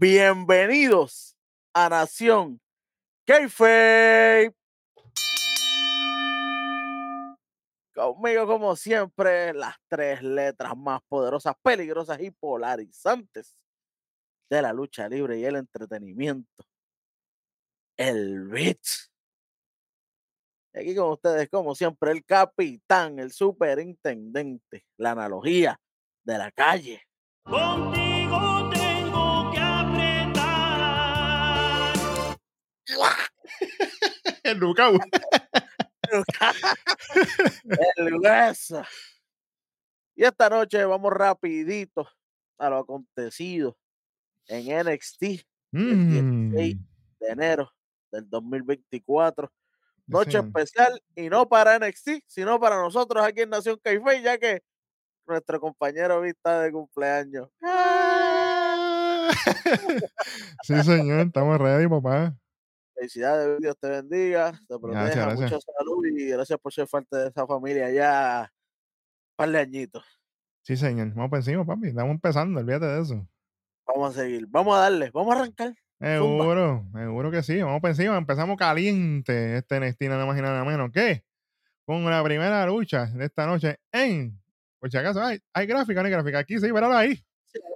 Bienvenidos a Nación Kayfabe. Conmigo, como siempre, las tres letras más poderosas, peligrosas y polarizantes de la lucha libre y el entretenimiento. El Bitch. Aquí con ustedes, como siempre, el capitán, el superintendente, la analogía de la calle. El Lucau. el hueso. Y esta noche vamos rapidito a lo acontecido en NXT el 16 Mm, de enero del 2024. Noche señor. especial y no para NXT, sino para nosotros aquí en Nación Caife, ya que nuestro compañero Vista de cumpleaños. Sí, señor, estamos ready, papá. Felicidades, Dios te bendiga, te proteja, gracias. mucha salud y gracias por ser parte de esa familia ya un par de añitos. Sí, señor, vamos por encima, papi. Estamos empezando, olvídate de eso. Vamos a seguir, vamos a darle, vamos a arrancar. Seguro, seguro que sí. Vamos por encima. Empezamos caliente este NXT, nada más y nada menos que con la primera lucha de esta noche en. Por si acaso, hay, hay gráfica, no hay gráfica. Aquí sí, pero ahí.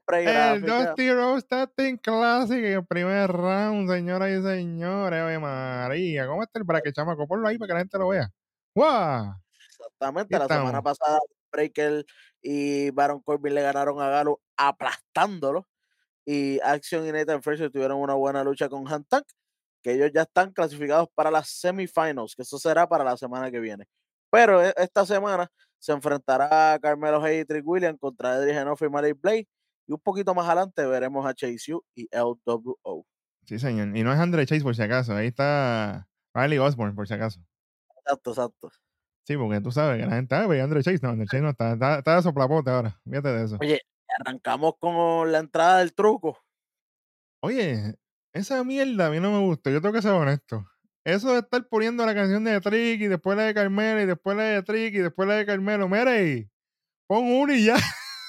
El. Dusty Rose Testing Classic en el primer round, señoras y señores. Ave María, ¿cómo está el bracket, chamaco? Ponlo ahí para que la gente lo vea. ¡Guau! Exactamente, la semana pasada Breaker y Baron Corbin le ganaron a Galo aplastándolo. Y Action y Nathan Fraser tuvieron una buena lucha con Hantak, que ellos ya están clasificados para las semifinals, que eso será para la semana que viene. Pero e- esta semana se enfrentará Carmelo Hayes y Trick Williams contra Edric Genoff y Malik Blade. Y un poquito más adelante veremos a Chase U y LWO. Sí, señor. Y no es Andre Chase, por si acaso. Ahí está Riley Osborne, por si acaso. Exacto, exacto. Sí, porque tú sabes que la gente, ah, pero Andre Chase, no, Andre Chase no está, está, está de soplapote ahora. Fíjate de eso. Oye, arrancamos con la entrada del truco. Oye, esa mierda a mí no me gusta, yo tengo que ser honesto. Eso de estar poniendo la canción de Trick y después la de Carmelo y después la de Trick y después la de Carmelo, mire, pon uno y ya.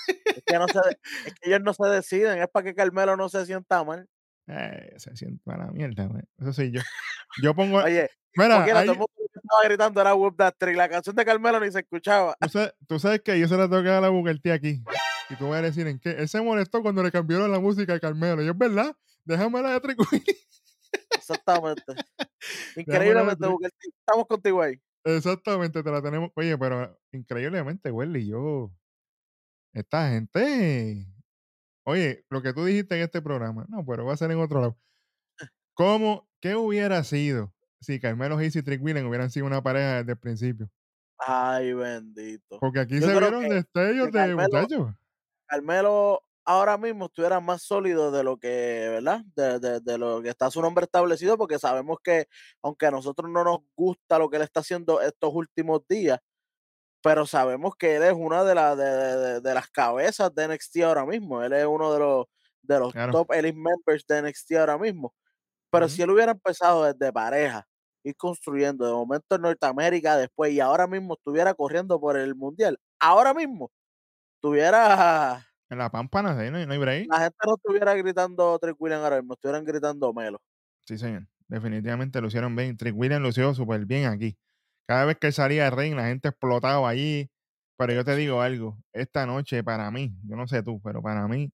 Es que, no se, es que ellos no se deciden, es para que Carmelo no se sienta mal. Eh, se siente para la mierda, güey. Eso soy yo. Yo pongo, Oye, mira, todo estaba gritando era Whoop That Trick. La canción de Carmelo ni se escuchaba. tú, sabes, tú sabes que yo se la tengo que dar a la Booker aquí. Y tú vas a decir en qué. Él se molestó cuando le cambiaron la música a Carmelo. Y es verdad, déjame la de Trick. Exactamente. Increíblemente, Booker T, estamos contigo ahí. Exactamente, te la tenemos. Oye, pero increíblemente, Welly, yo. Esta gente. Oye, lo que tú dijiste en este programa, no, pero va a ser en otro lado. ¿Cómo, qué hubiera sido si Carmelo Hayes y Trick Williams hubieran sido una pareja desde el principio? Ay, bendito. Porque aquí Yo se vieron destellos de muchachos. Carmelo ahora mismo estuviera más sólido de lo que, ¿verdad? De, de- de lo que está su nombre establecido, porque sabemos que, aunque a nosotros no nos gusta lo que él está haciendo estos últimos días, pero sabemos que él es una de, las de, de- de las cabezas de NXT ahora mismo. Él es uno de los, de los Claro. top elite members de NXT ahora mismo. Pero si él hubiera empezado desde pareja, ir construyendo de momento en Norteamérica después y ahora mismo estuviera corriendo por el mundial, ahora mismo tuviera En la pámpana, sí, no, hay- no hay break. la gente no estuviera gritando Trick Williams ahora mismo, estuvieran gritando Melo. Sí, señor. Definitivamente lo hicieron bien. Trick Williams lució súper bien aquí. Cada vez que salía del ring, la gente explotaba allí. Pero yo te digo algo, esta noche para mí, yo no sé tú, pero para mí,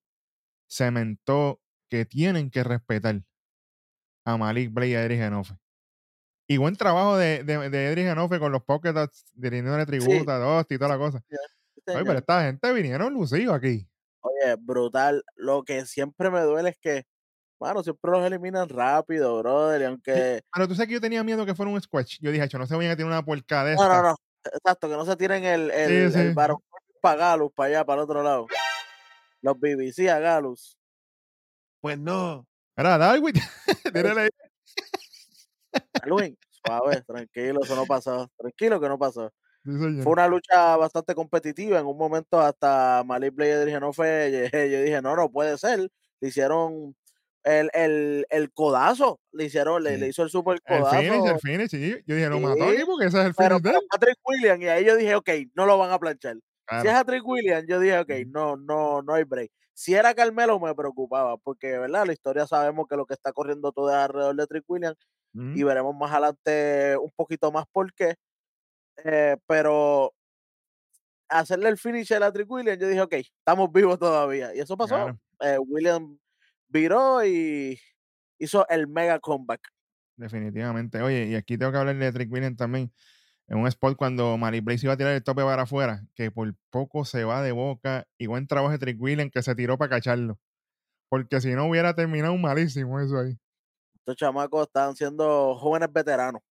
cementó que tienen que respetar a Malik Blade y a Edric Genofe. Y buen trabajo de, de, de Edric Genofe con los Pocket rindiéndole tributo a Dusty y toda la cosa. Sí, Oye, pero esta gente vinieron lucidos aquí. Oye, brutal. Lo que siempre me duele es que, bueno, siempre los eliminan rápido, brother, y aunque... Pero tú sabes que yo tenía miedo que fuera un squash. Yo dije, "Acho, no se vayan a tirar una puerca de No, no, esta". no. Exacto, que no se tiren el, el, Sí, el sí. Baron para Galus, para allá, para el otro lado. Los BBC a Galus. Pues no. Era Darwin. Tírale ahí. Luis, suave, tranquilo, eso no pasó. Tranquilo que no pasó. Sí. Fue una lucha bastante competitiva. En un momento hasta Malik Blade dije, no fue, yo dije, no, no puede ser. Le hicieron el, el, el codazo, le hicieron, le, Sí. le hizo el super El codazo. finish, el finish, sí. Yo dije, lo mató Sí, aquí porque ese es el pero, finish de pero. Patrick Williams, y ahí yo dije, ok, no lo van a planchar. Si Claro. es a Trick Williams, yo dije, ok, no, no, no hay break. Si era Carmelo me preocupaba, porque verdad, la historia sabemos que lo que está corriendo todo es alrededor de Trick Williams y veremos más adelante un poquito más por qué. Eh, pero hacerle el finish a la Trick Williams, yo dije, ok, estamos vivos todavía. Y eso pasó. Claro. Eh, Williams viró y hizo el mega comeback. Definitivamente. Oye, y aquí tengo que hablar de Trick Williams también. En un spot cuando Mari Blaze iba a tirar el tope para afuera, que por poco se va de boca. Y buen trabajo de Trick Williams que se tiró para cacharlo. Porque si no hubiera terminado malísimo eso ahí. Estos chamacos están siendo jóvenes veteranos.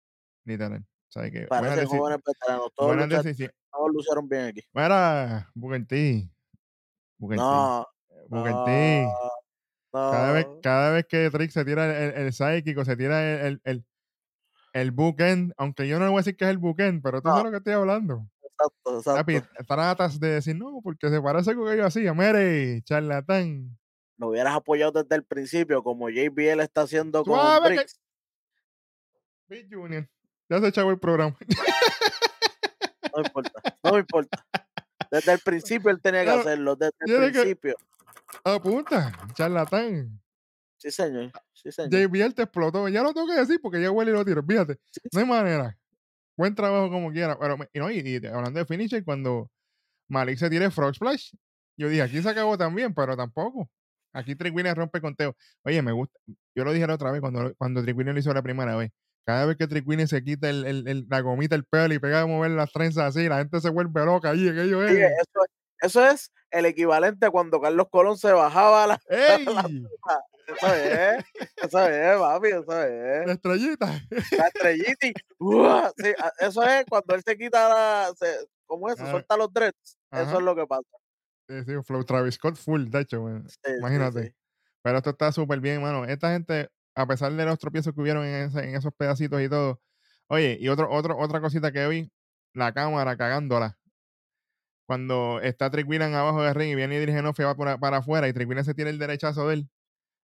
Literal. O sea, que Parecen jóvenes veteranos. Todos, decisiones. todos lucieron bien aquí. Mira, Booker T. Booker T. No, T. no, Cada vez, cada vez que Trick se tira el, el, el psíquico, se tira el, el, el, bookend, aunque yo no le voy a decir que es el bookend, pero tú No. sabes lo que estoy hablando. Exacto, exacto. tratas de decir no, porque se parece con que yo hacía. Mire, charlatán. Lo hubieras apoyado desde el principio, como JBL está haciendo con Suave que- Briggs. Big Junior. Ya se echaba el programa. No importa, no me importa. Desde el principio él tenía que hacerlo, desde el que- principio. Apunta, charlatán. Sí, señor. Sí, señor. JBL te explotó. Ya lo tengo que decir porque ya huele y lo tiro. Fíjate, Sí, no hay manera. Buen trabajo como quiera. Pero, y, no, y, y hablando de finisher, cuando Malik se tire Frog Splash, yo dije, aquí se acabó también, pero tampoco. Aquí Trick Williams rompe conteo. Oye, me gusta. Yo lo dije la otra vez cuando, cuando Trick Williams lo hizo la primera vez. Cada vez que Trick Williams se quita el, el- el- la gomita, el pelo y pega a mover las trenzas así, la gente se vuelve loca allí. Aquello es. eso, eso es el equivalente a cuando Carlos Colón se bajaba la. ¡Ey! Eso es, eso es, papi, eso es. La estrellita. La estrellita y. ¡Uah! Sí, a- eso es cuando él se quita la. Se, ¿Cómo es? Se Ah, suelta los dreads. ajá. Eso es lo que pasa. Sí, sí, Flow Travis Scott full, de hecho. Sí, imagínate. Pero esto está súper bien, mano. Esta gente, a pesar de los tropiezos que hubieron en, ese- en esos pedacitos y todo. Oye, y otro, otro, otra cosita que vi, la cámara cagándola. Cuando está Trick abajo del ring y viene y dirige no va para, para afuera y Trick se tira el derechazo de él.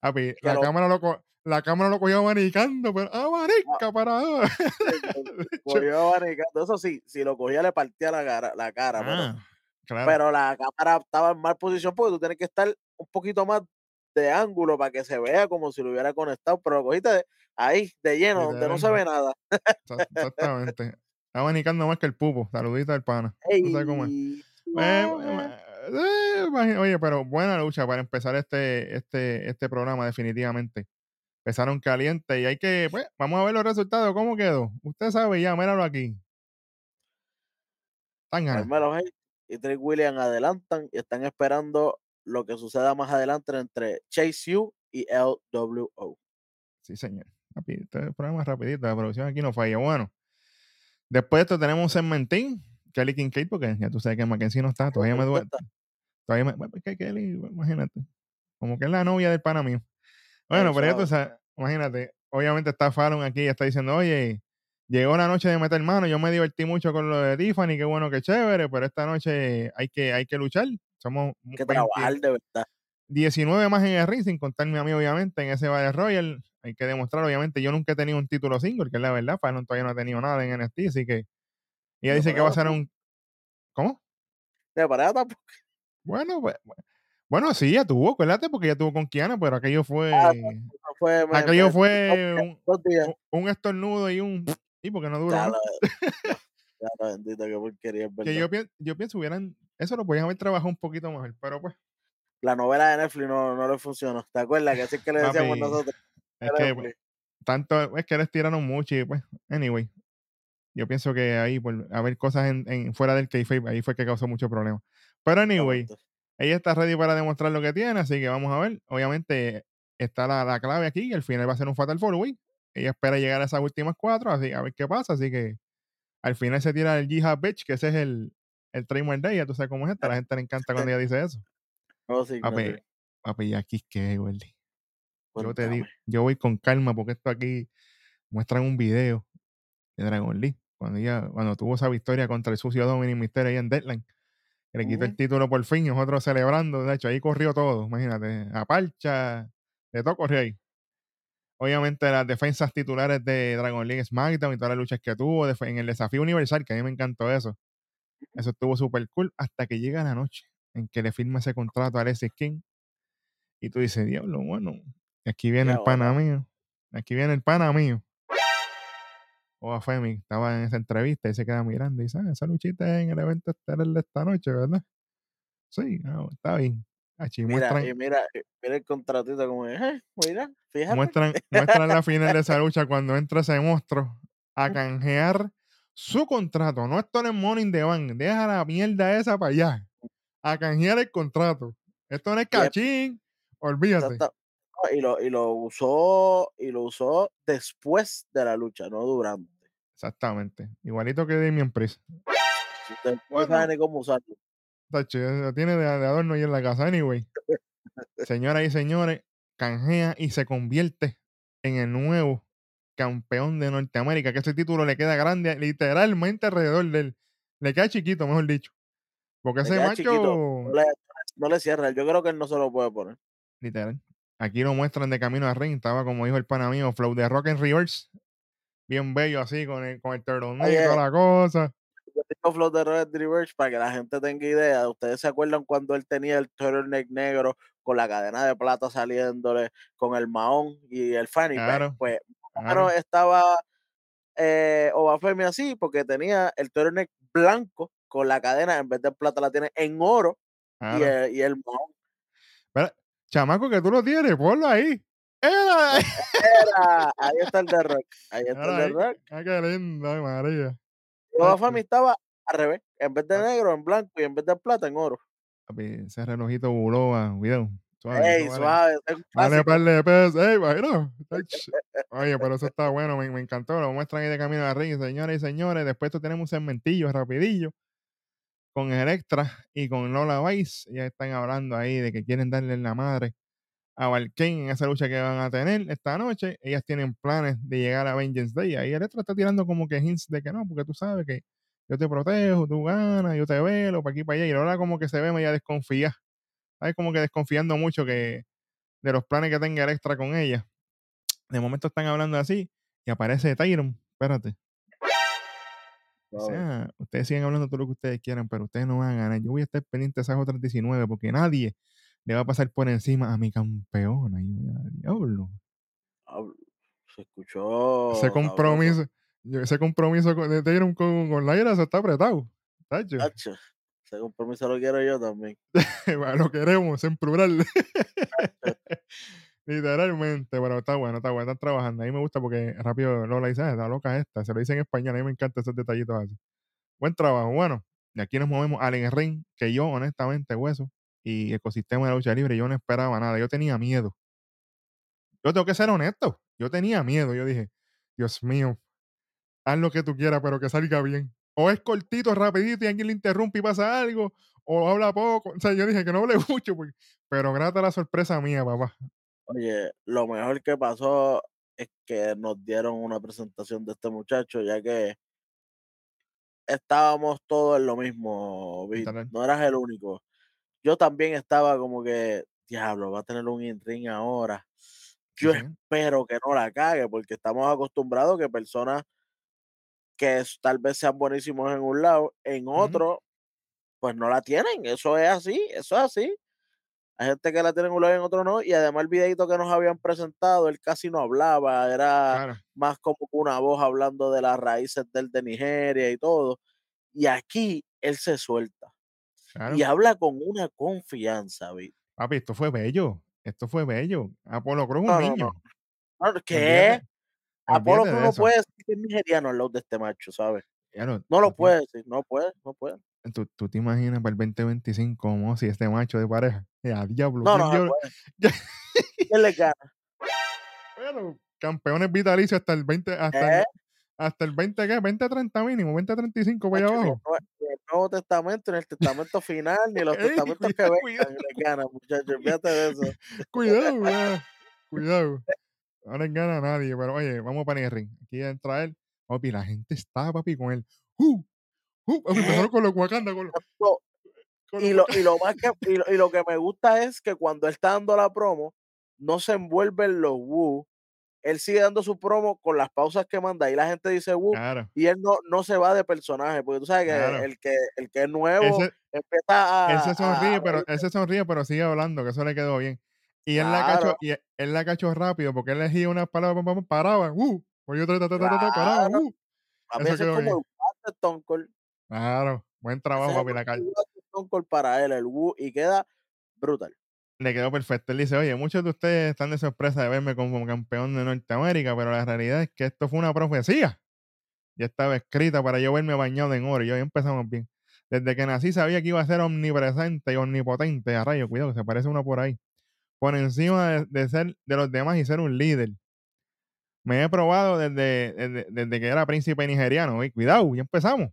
Papi, la lo- cámara lo, la cámara lo cogió manicando, pero ¡ah, marica, para ahora! Cogió abanicando. Eso sí, si lo cogía le partía la cara, la cara pero- Ah, claro. pero, la cámara estaba en mal posición porque tú tienes que estar un poquito más de ángulo para que se vea como si lo hubiera conectado, pero lo cogiste de- ahí, de lleno, donde no se ve nada. Exa- Exactamente. Está manicando más que el pupo. Saludita al pana. Tú sabes cómo es. Eh, Oye, pero buena lucha para empezar este, este, este programa, definitivamente. Empezaron caliente y hay que, pues, vamos a ver los resultados, cómo quedó. Usted sabe ya, míralo aquí. Carmelo Hayes y Trick Williams adelantan y están esperando lo que suceda más adelante entre Chase U y LWO. Sí, señor. Este programa rapidito, la producción aquí no falla. Bueno, después de esto tenemos un segmentín, Kelly Kincaid, porque ya tú sabes que Mackenzie no está, todavía me duele. Todavía me, bueno, es que Kelly, imagínate, como que es la novia del pana mío. Bueno, pero ya tú sabes. sabes, imagínate, obviamente está Fallon aquí y está diciendo, oye, llegó la noche de meter mano, yo me divertí mucho con lo de Tiffany, qué bueno, qué chévere, pero esta noche hay que, hay que luchar. Somos que 20 trabajar de verdad. 19 más en el ring, sin contarme a mí, obviamente, en ese Battle Royal. Hay que demostrar, obviamente, yo nunca he tenido un título single, que es la verdad. Fallon todavía no ha tenido nada en NXT, así que ella No, dice que va a ser un. ¿Cómo? De verdad, tampoco. Bueno, pues, bueno, sí, ya tuvo, acuérdate, porque ya tuvo con Kiana, pero aquello fue. Ah, fue, aquello me- fue un, estornudo y un. Sí, porque no duró. Ya bendito, qué porquería, es Que yo, pien- yo pienso hubieran. Eso lo podían haber trabajado un poquito mejor, pero pues. La novela de Netflix no, no le funcionó. ¿Te acuerdas? Que así es que le decíamos Papi, nosotros. Es que pues, tanto. Es que les tiraron mucho y pues. Anyway. Yo pienso que ahí, por haber cosas en, en- fuera del kayfabe, ahí fue que causó mucho problema. Pero anyway, ella está ready para demostrar lo que tiene, así que vamos a ver. Obviamente está la, la clave aquí y al final va a ser un Fatal Four Way. Ella espera llegar a esas últimas cuatro, así a ver qué pasa. Así que al final se tira el Jihad Bitch, que ese es el, el trademark de ella. Tú sabes cómo es esta. La gente le encanta cuando ella dice eso. No, sí, no, Papi, sí. papi, y aquí es que, Weldy. Yo te digo, yo voy con calma porque esto aquí muestran un video de Dragon Lee. Cuando ella, cuando tuvo esa victoria contra el sucio Dominic Mysterio ahí en Deadline. que le quitó el título por fin, y nosotros celebrando. De hecho, ahí corrió todo, imagínate. A parcha, de todo corrió ahí. Obviamente, las defensas titulares de Dragon League SmackDown y todas las luchas que tuvo en el desafío universal, que a mí me encantó eso. Eso estuvo súper cool hasta que llega la noche en que le firma ese contrato a Alexis King. Y tú dices, diablo, bueno, aquí viene el pana mío. Aquí viene el pana mío. O a Femi estaba en esa entrevista y se queda mirando y dice, ah, esa luchita es en el evento estelar de esta noche, ¿verdad? Sí, ah, está bien. Mira, muestran, y mira, y mira el contratito como, eh, mira, fíjate. muestran, muestran la final de esa lucha cuando entra ese monstruo a canjear su contrato. No esto no es Money in the Bank. Deja la mierda esa para allá. A canjear el contrato. Esto no es cachín. Olvídate. Exacto. Y lo, y lo usó, y lo usó después de la lucha, no durante. Exactamente. Igualito que Priest. Usted no Bueno. sabe ni cómo usarlo. Tacho, lo tiene de, de adorno ahí en la casa. Anyway. Señoras y señores, canjea y se convierte en el nuevo campeón de Norteamérica. Que ese título le queda grande literalmente alrededor de él. Le queda chiquito, mejor dicho. Porque Le ese macho. chiquito. No le, no le cierra. Yo creo que él no se lo puede poner. Literal. Aquí lo muestran de camino a ring. Estaba, como dijo el pana mío, Flow de Rock and Reverse. Bien bello así, con el, con el turtleneck y toda la cosa. Yo tengo Flow de Red Reverse para que la gente tenga idea. ¿Ustedes se acuerdan cuando él tenía el turtleneck negro con la cadena de plata saliéndole, con el mahón y el fanny? Claro, Pues, claro. menos estaba eh, Obafemi así porque tenía el turtleneck blanco con la cadena, en vez de plata la tiene en oro y, claro. el, y el mahón. Chamaco, que tú lo tienes, ponlo ahí. ¡Era! Era, ahí está el de Rock. Ahí está el de. Rock. Ah, qué lindo, ay, María. Tacho. Obafemi estaba al revés. En vez de Ah. negro, en blanco y en vez de plata, en oro. Papi, ese relojito buloba, cuidado. Suave, Ey, suave, Vale, par de pesos. Ey. Ach. Oye, pero eso está bueno, me, me encantó. Lo muestran ahí de camino a ring, señores y señores. Después tenemos un segmentillo rapidillo con el extra y con Lola Vice. Ya están hablando ahí de que quieren darle la madre a Valkane en esa lucha que van a tener esta noche. Ellas tienen planes de llegar a Vengeance Day. Ahí el extra está tirando como que hints de que no, porque tú sabes que yo te protejo, tú ganas, yo te velo, para aquí, para allá. Y Lola como que se ve media desconfía. ¿Sabes? Como que desconfiando mucho que de los planes que tenga el extra con ella. De momento están hablando así y aparece Tyron. Espérate. O sea, ustedes siguen hablando todo lo que ustedes quieran, pero ustedes no van a ganar. Yo voy a estar pendiente de esas otras 19 porque nadie le va a pasar por encima a mi campeona. Y yo, "Ya, diablo. Se escuchó. Ese compromiso, yo- ese compromiso con, de con, con Lyra se está apretado. Tacho. Tacho, Ese compromiso lo quiero yo también. lo queremos en plural. Literalmente, pero está bueno, está bueno, están trabajando. A mí me gusta porque rápido Lola dice, "Ah, está loca esta, se lo dice en español, a mí me encantan esos detallitos así. Buen trabajo. Bueno, de aquí nos movemos al ring, que yo honestamente, hueso, y ecosistema de la lucha libre, yo no esperaba nada, yo tenía miedo. Yo tengo que ser honesto, yo tenía miedo, yo dije, Dios mío, haz lo que tú quieras, pero que salga bien. O es cortito, rapidito y alguien le interrumpe y pasa algo, o habla poco. O sea, yo dije que no hable mucho, porque- pero grata la sorpresa mía, papá. Oye, lo mejor que pasó es que nos dieron una presentación de este muchacho, ya que estábamos todos en lo mismo, no eras el único. Yo también estaba como que, diablo, va a tener un in-ring ahora. Yo espero que no la cague, porque estamos acostumbrados que personas que es- tal vez sean buenísimos en un lado, en otro, pues no la tienen. Eso es así, eso es así. Hay gente que la tiene en un lado y en otro no. Y además el videito que nos habían presentado, él casi no hablaba, era Claro, más como que una voz hablando de las raíces del de Nigeria y todo. Y aquí él se suelta claro. y habla con una confianza, Vic. Papi, esto fue bello. Esto fue bello. Apolo Cruz es No, un no, niño. No, ¿Qué? Apolo Cruz no puede decir que es nigeriano al lado de este macho, ¿sabes? Claro, No lo puede decir, no puede, no puede. ¿Tú, tú te imaginas para el 2025 como si este macho de pareja. Eh, a diablo. No, ¿quién no puede. ¿Quién le gana? Bueno, campeones vitalicios hasta el 20, hasta, ¿Eh? el, hasta el 20, ¿qué? 20, 30 mínimo, 20, 35 para allá abajo. el Nue- ni el Nuevo Testamento, ni el Testamento final, ni los Ey, testamentos que cuidado, vengan le ganan, muchachos. Fíjate de eso. Cuidado, eh, cuidado. No les gana a nadie, pero oye, vamos para el ring. Aquí entra él. Papi, la gente está, papi, con él. ¡Uh! ¡Uh! Papi, ¿Qué? empezaron con los Wakanda, con los, No, con Y lo, y, lo más que, y, lo, y lo que me gusta es que cuando él está dando la promo, no se envuelve en los woo. Él sigue dando su promo con las pausas que manda y la gente dice Claro, y él no, no se va de personaje, porque tú sabes que claro. el que, el que es nuevo Ese, empieza él a, se a- sonríe, a pero él se sonríe, pero sigue hablando, que eso le quedó bien. Y él la cachó, y él, él la cachó rápido porque él elegía unas palabras, paraba, uh, paraba, Claro. uh. A Eso quedó como bien. el Stone Cold. Claro, buen trabajo, papi. La ca- Woo de Stone Cold para él, el Woo, y queda brutal. le quedó perfecto. Él dice, oye, muchos de ustedes están de sorpresa de verme como campeón de Norteamérica, pero la realidad es que esto fue una profecía. Ya estaba escrita para yo verme bañado en oro. Y hoy empezamos bien. Desde que nací sabía que iba a ser omnipresente y omnipotente. A rayo, cuidado, que se parece uno por ahí. Por encima de, de ser de los demás y ser un líder. Me he probado desde, desde, desde que era príncipe nigeriano. Y cuidado, ya empezamos.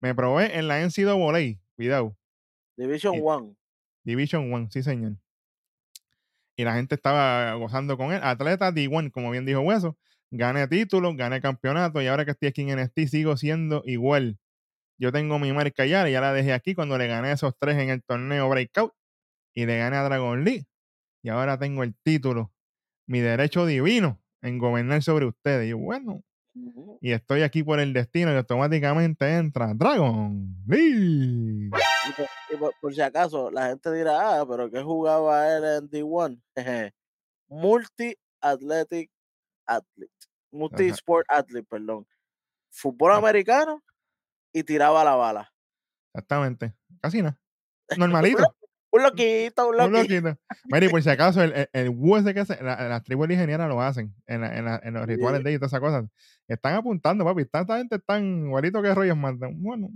Me probé en la NCAA. Cuidado. Division Y- 1. Division One, sí, señor. Y la gente estaba gozando con él. Atleta D1, como bien dijo Hueso. Gané títulos, gané campeonato y ahora que estoy aquí en NXT sigo siendo igual. Yo tengo mi marca ya, y ya la dejé aquí cuando le gané a esos tres en el torneo Breakout y le gané a Dragon Lee. Y ahora tengo el título, mi derecho divino en gobernar sobre ustedes. Y yo, bueno. Y estoy aquí por el destino y automáticamente entra Dragon Lee. Y por, y por- por si acaso, la gente dirá, ah, pero ¿qué jugaba él en D1? Jeje. Multi-athletic athlete. Multi-sport athlete, perdón. Fútbol Ah. americano y tiraba la bala. Exactamente. Casi nada. Normalito. Un loquito, un Un loquito. loquito. Mira, y por si acaso, el, el, el ese que hace, la- las tribus ingenieras lo hacen en, la- en, la- en los Sí. rituales de ellos y todas esas cosas. Están apuntando, papi. Esta gente tan igualito que Roger Martin. Bueno.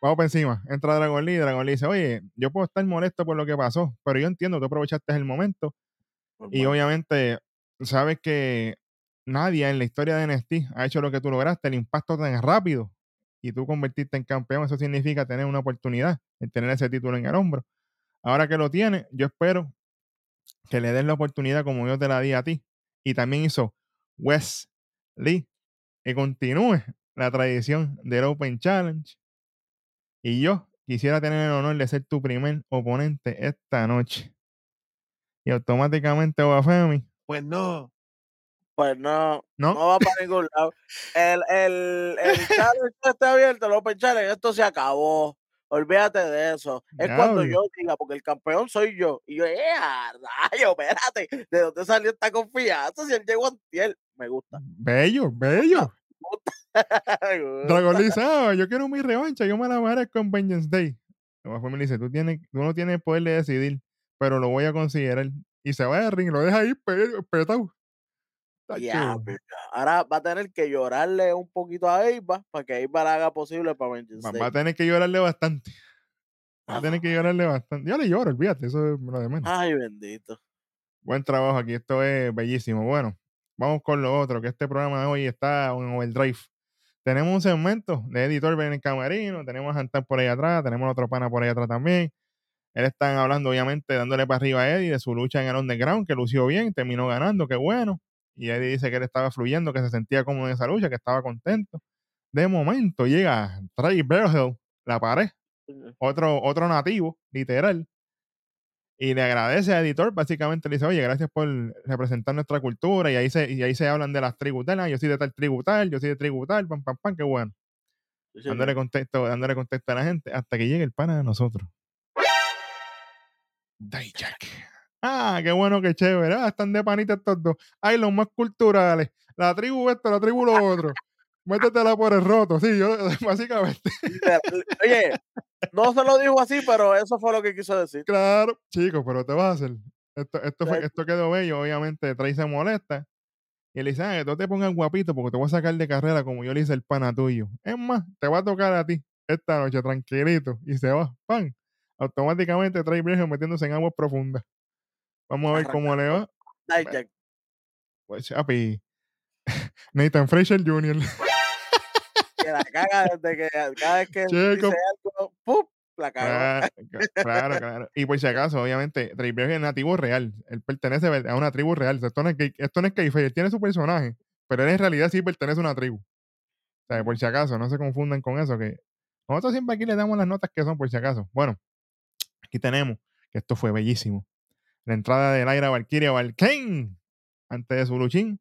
Vamos por encima. Entra Dragon Lee. Dragon Lee dice, oye, yo puedo estar molesto por lo que pasó, pero yo entiendo, tú aprovechaste el momento. Y Normal. obviamente, sabes que nadie en la historia de NXT ha hecho lo que tú lograste, el impacto tan rápido. Y tú convertirte en campeón, eso significa tener una oportunidad, el tener ese título en el hombro. Ahora que lo tienes, yo espero que le des la oportunidad como yo te la di a ti. Y también hizo Wes Lee que continúe la tradición del Open Challenge. Y yo quisiera tener el honor de ser tu primer oponente esta noche. Y automáticamente Obafemi, Pues no. Pues no, ¿no? no va para ningún lado. El, el, el challenge está abierto, el Open Challenge, esto se acabó. Olvídate de eso. Es cuando yo diga, porque el campeón soy yo. Y yo, ¡eh, a rayo! Espérate, ¿de dónde salió esta confianza? Si él llegó antier. Me gusta. Bello, bello. me gusta. Dragon Lee dice, "Ah, yo quiero mi revancha, yo me la merezco en Vengeance Day. Le dice, tú, tienes, tú no tienes poder de decidir, pero lo voy a considerar. Y se va al ring, lo deja ahí pe- petado. Tacho. Diablo. Ahora va a tener que llorarle un poquito a Eva para que la haga posible para Vengeance Va, Day. va a tener que llorarle bastante. Va a tener que llorarle bastante. Yo le lloro, olvídate, eso es lo de menos. Ay, bendito. Buen trabajo aquí, esto es bellísimo. Bueno, vamos con lo otro, que este programa de hoy está en overdrive. Tenemos un segmento de editor en el camarino, tenemos a Antan por ahí atrás, tenemos a otro pana por ahí atrás también. Él están hablando, obviamente, dándole para arriba a Eddie de su lucha en el underground, que lució bien, terminó ganando, qué bueno. Y Eddie dice que él estaba fluyendo, que se sentía cómodo en esa lucha, que estaba contento. De momento llega Trey Berhill, la pared, otro, otro nativo, literal, y le agradece al editor, básicamente le dice, oye, gracias por representar nuestra cultura, y ahí se, y ahí se hablan de las tributales, yo soy de tal tributal, yo soy de tributal, pam, pam, pam, qué bueno, Sí, señor. dándole contexto, dándole contexto a la gente, hasta que llegue el pana de nosotros. Dijak. Ah, qué bueno, qué chévere. Ah, están de panita estos dos. Ay, los más culturales. La tribu esto, la tribu lo otro. Métetela por el roto, sí, yo, básicamente. Oye, no se lo dijo así, pero eso fue lo que quiso decir. Claro, chicos, pero te vas a hacer. Esto, esto, fue, esto quedó bello, obviamente. Trey se molesta. Y él dice, ah, que tú te pongas guapito porque te voy a sacar de carrera como yo le hice el pana tuyo. Es más, te va a tocar a ti esta noche, tranquilito. Y se va, pan. Automáticamente Trey Virgen metiéndose en aguas profundas. Vamos a ver cómo le va. Dijak. Pues, chapi. Nathan Fraser Jr. Que la caga desde que cada vez que dice algo, ¡pum! La cagó. Claro, claro, claro. Y por si acaso, obviamente, Trey Bergen es nativo real. Él pertenece a una tribu real. Esto no es, que- esto no es kayfabe, él tiene su personaje, pero él en realidad sí pertenece a una tribu. O sea, por si acaso, no se confundan con eso, que nosotros siempre aquí le damos las notas que son, por si acaso. Bueno, aquí tenemos, que esto fue bellísimo. La entrada de Lyra Valkyria Valkane antes de su luchín,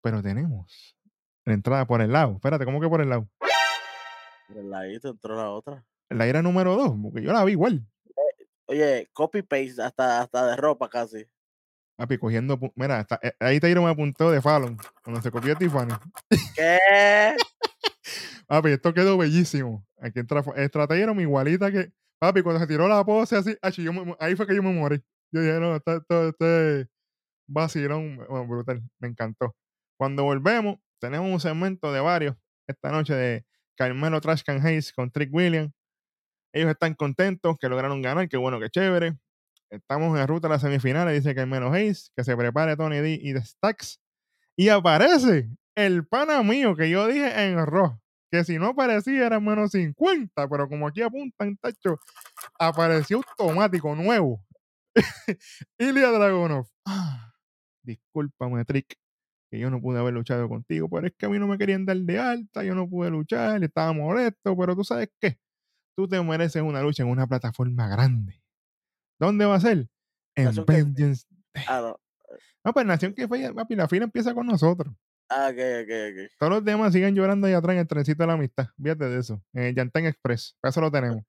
pero tenemos la entrada por el lado. Espérate, ¿cómo que por el lado? Por el ladito entró la otra. La era número 2, porque yo la vi igual. Oye, copy paste hasta, hasta de ropa casi. Papi, cogiendo. Mira, hasta- eh, ahí Tyron me apuntó de Fallon, cuando se copió Tiffany. ¿Qué? Papi, esto quedó bellísimo. Aquí entra, entra Tyron igualita que. Papi, cuando se tiró la pose así, ahí fue que yo me morí. Yo dije, no, esto, esto, esto es vacilón, bueno, brutal, me encantó. Cuando volvemos, tenemos un segmento de varios esta noche de Carmelo Trash Can Hayes con Trick Williams. Ellos están contentos que lograron ganar, qué bueno, qué chévere. Estamos en ruta a las semifinales, dice Carmelo Hayes, que se prepare Tony D y The Stacks. Y aparece el pana mío que yo dije en Raw, que si no aparecía era menos 50, pero como aquí apuntan, tacho, apareció automático, nuevo. Ilya Dragunov. Ah, discúlpame, Trick, que yo no pude haber luchado contigo, pero es que a mí no me querían dar de alta, yo no pude luchar, estaba molesto, pero tú sabes qué, tú te mereces una lucha en una plataforma grande. ¿Dónde va a ser? En que- Vengeance. Ah, no. No, pues Nación que fue, papi, la fila empieza con nosotros. Ah, ok, ok, ok. Todos los demás siguen llorando ahí atrás en el trencito de la amistad. Fíjate de eso. En el Yantán Express. Para eso lo tenemos.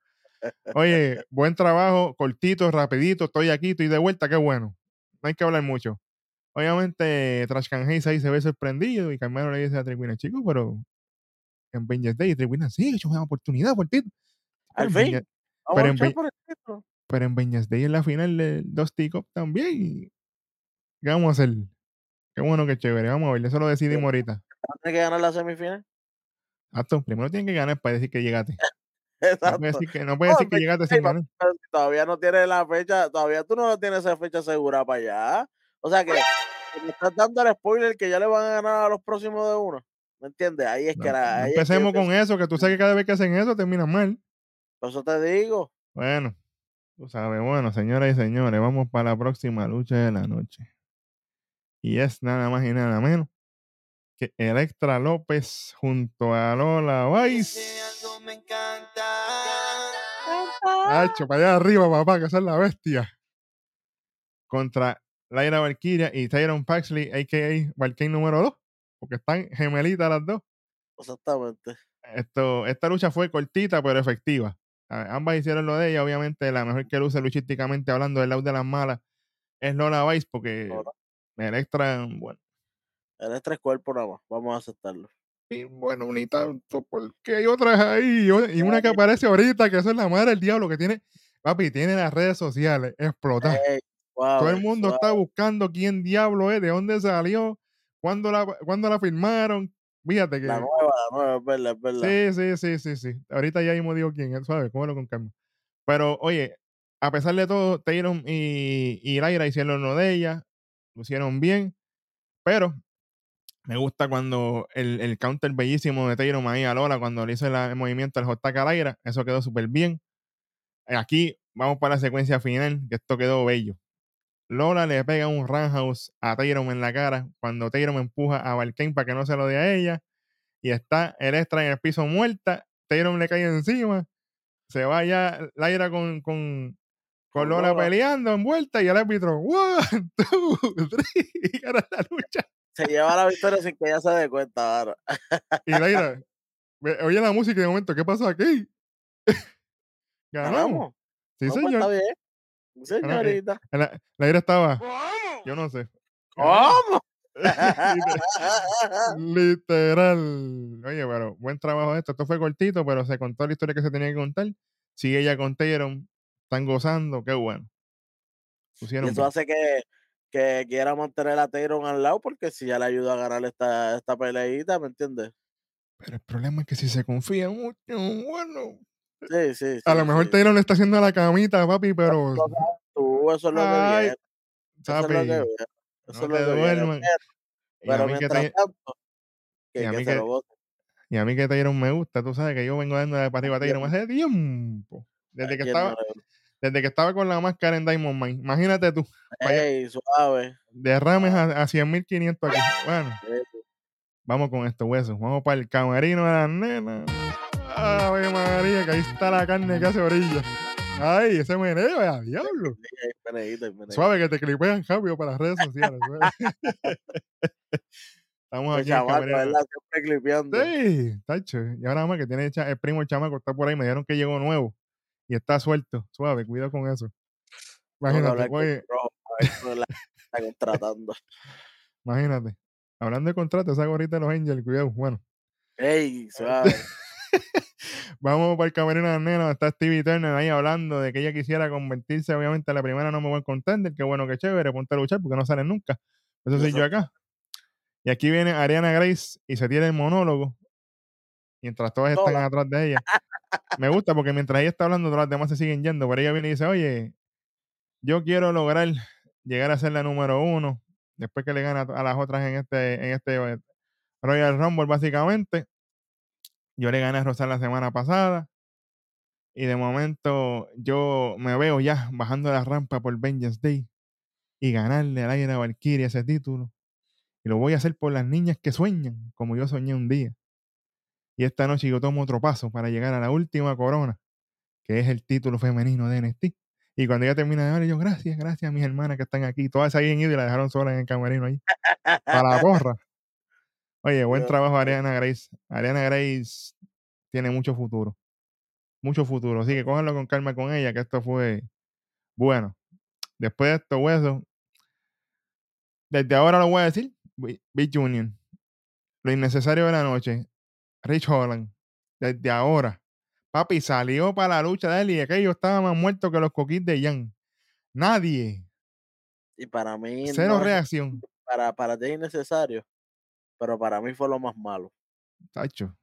Oye, buen trabajo, cortito, rapidito. Estoy aquí, estoy de vuelta, qué bueno. No hay que hablar mucho. Obviamente, Trash Can Hayes ahí se ve sorprendido y Carmelo le dice a Triwina, chico, pero en Vengeance Day, Triwina, sí, es una oportunidad, cortito. Al en fin. Vamos Pero a en ve- por el pero en Vengeance Day en la final del Dusty Cup también. ¿Qué vamos a hacer? Qué bueno, qué chévere. Vamos a ver, eso lo decidimos ahorita. Tiene que ganar la semifinal. Acto, primero tienen que ganar para decir que llegaste. No puede decir que, no puede No, decir que llegaste sin ganar. Todavía no tiene la fecha, todavía tú no tienes esa fecha segura para allá. O sea que me estás dando el spoiler que ya le van a ganar a los próximos de uno. ¿Me entiendes? Ahí es No, que la. es que empecemos con eso, que tú sabes que cada vez que hacen eso terminan mal. Por eso te digo. Bueno, tú sabes, bueno, señoras y señores, vamos para la próxima lucha de la noche. Y es nada más y nada menos que Electra López junto a Lola Vice. Hacho, para allá arriba, papá, que esa es la bestia. Contra Laira Valkyria y Tyron Paxley, a.k.a. Valkyrie número 2, porque están gemelitas las dos. Exactamente. Esto, esta lucha fue cortita pero efectiva. Ambas hicieron lo de ella. Obviamente, la mejor que luce luchísticamente hablando del lado de las malas es Lola Vice, porque Lola. Electra, bueno, Él es tres cuerpos nada más. Vamos a aceptarlo. y bueno, ni tanto, porque hay otras ahí. Y una que aparece ahorita, que eso es la madre del diablo, que tiene, papi, tiene las redes sociales explotadas. Todo el mundo está buscando quién diablo es, de dónde salió, cuándo la, cuándo la firmaron. Fíjate que. La nueva, la nueva, es verdad, es verdad. Sí, sí, sí, sí, sí. Ahorita ya mismo digo quién es, ¿sabes? Cómelo con calma. Pero, oye, a pesar de todo, Tyron y, y Lyra hicieron lo de ella, lo hicieron bien, pero me gusta cuando el, el counter bellísimo de Tyron ahí a Lola, cuando le hizo el movimiento al JK a Lyra, eso quedó súper bien. Eh, Aquí vamos para la secuencia final, que esto quedó bello. Lola le pega un roundhouse a Tyron en la cara cuando Tyron empuja a Valkane para que no se lo dé a ella y está Electra en el piso muerta, Tyron le cae encima, se va ya Lyra con, con, con Con Lola Lola. peleando envuelta y el árbitro, one, two, three, y gana la lucha. Se lleva la victoria sin que ella se dé cuenta ahora. Y ve- oye la música de momento, ¿qué pasó aquí? Ganamos. Sí, No, pues, señor. está bien. Señorita. La, estaba, yo no sé. ¿Cómo? Literal. Oye, pero buen trabajo esto. Esto fue cortito, pero se contó la historia que se tenía que contar. Sigue ella con Tyron. Están gozando. Qué bueno. y eso bien. hace que, que quiera mantener a Tyron al lado porque si ya le ayuda a ganar esta, esta peleita, ¿me entiendes? Pero el problema es que si se confía mucho, bueno. Sí, sí, A sí, lo mejor sí. Tyron le está haciendo la camita, papi, pero. Tú, eso es lo que Ay, viene. Eso es lo que viene. no Eso es te lo que viene. Pero, Y a que mientras Ty- tanto, y que, a que mí se que- lo goce. y a mí que Tyron me gusta. Tú sabes que yo vengo dando de para arriba a Tyron hace tiempo. Desde que, ¿Quién no estaba, gusta? Desde que estaba con la máscara en Diamond Mine. Imagínate tú. vaya- Ey, suave. Derrames a, a 100.500 aquí. Bueno. Vamos con esto, huesos. Vamos para el camarino de las nenas. Ave María, que ahí está la carne que hace orilla. Ay, ese meneo, a diablo. Suave que te clipean rápido para las redes sociales. Estamos aquí chamaco. ¿verdad? Siempre clipeando. Sí, tacho. Y ahora más que tiene el primo el chamaco está por ahí. Me dijeron que llegó nuevo y está suelto. Suave, cuidado con eso. Que Imagínate, con oye, a ver cómo la está contratando. imagínate. Hablando de contrato, esa gorrita de los Angels, cuidado. Bueno, Ey, suave. vamos para el camerino de las nenas. Está Stevie Turner ahí hablando de que ella quisiera convertirse, obviamente, en la primera no me voy a contender. Qué bueno, qué chévere, ponte a luchar porque no salen nunca. Eso soy yo acá. Y aquí viene Ariana Grace y se tiene el monólogo. Mientras todas están atrás de ella. Me gusta porque mientras ella está hablando, todas las demás se siguen yendo. Pero ella viene y dice, oye, yo quiero lograr llegar a ser la número uno. Después que le gana a las otras en este, en este eh, Royal Rumble, básicamente. Yo le gané a Rosal la semana pasada. Y de momento yo me veo ya bajando la rampa por Vengeance Day y ganarle al Aire Valkyrie ese título. Y lo voy a hacer por las niñas que sueñan, como yo soñé un día. Y esta noche yo tomo otro paso para llegar a la última corona, que es el título femenino de NXT. Y cuando ella termina de hablar, yo, gracias, gracias a mis hermanas que están aquí. Todas se habían ido y la dejaron sola en el camerino ahí. Para la porra. Oye, buen trabajo. Ariana Grace. Ariana Grace tiene mucho futuro. Mucho futuro. Así que cójanlo con calma con ella, que esto fue bueno. Después de esto, hueso, desde ahora lo voy a decir, Bi- Big Union. Lo innecesario de la noche. Rich Holland. Desde ahora. Papi salió para la lucha de él y aquello estaba más muerto que los coquis de Jan. Nadie. Y para mí Cero no reacción. para, para ti es innecesario, pero para mí fue lo más malo. Tacho.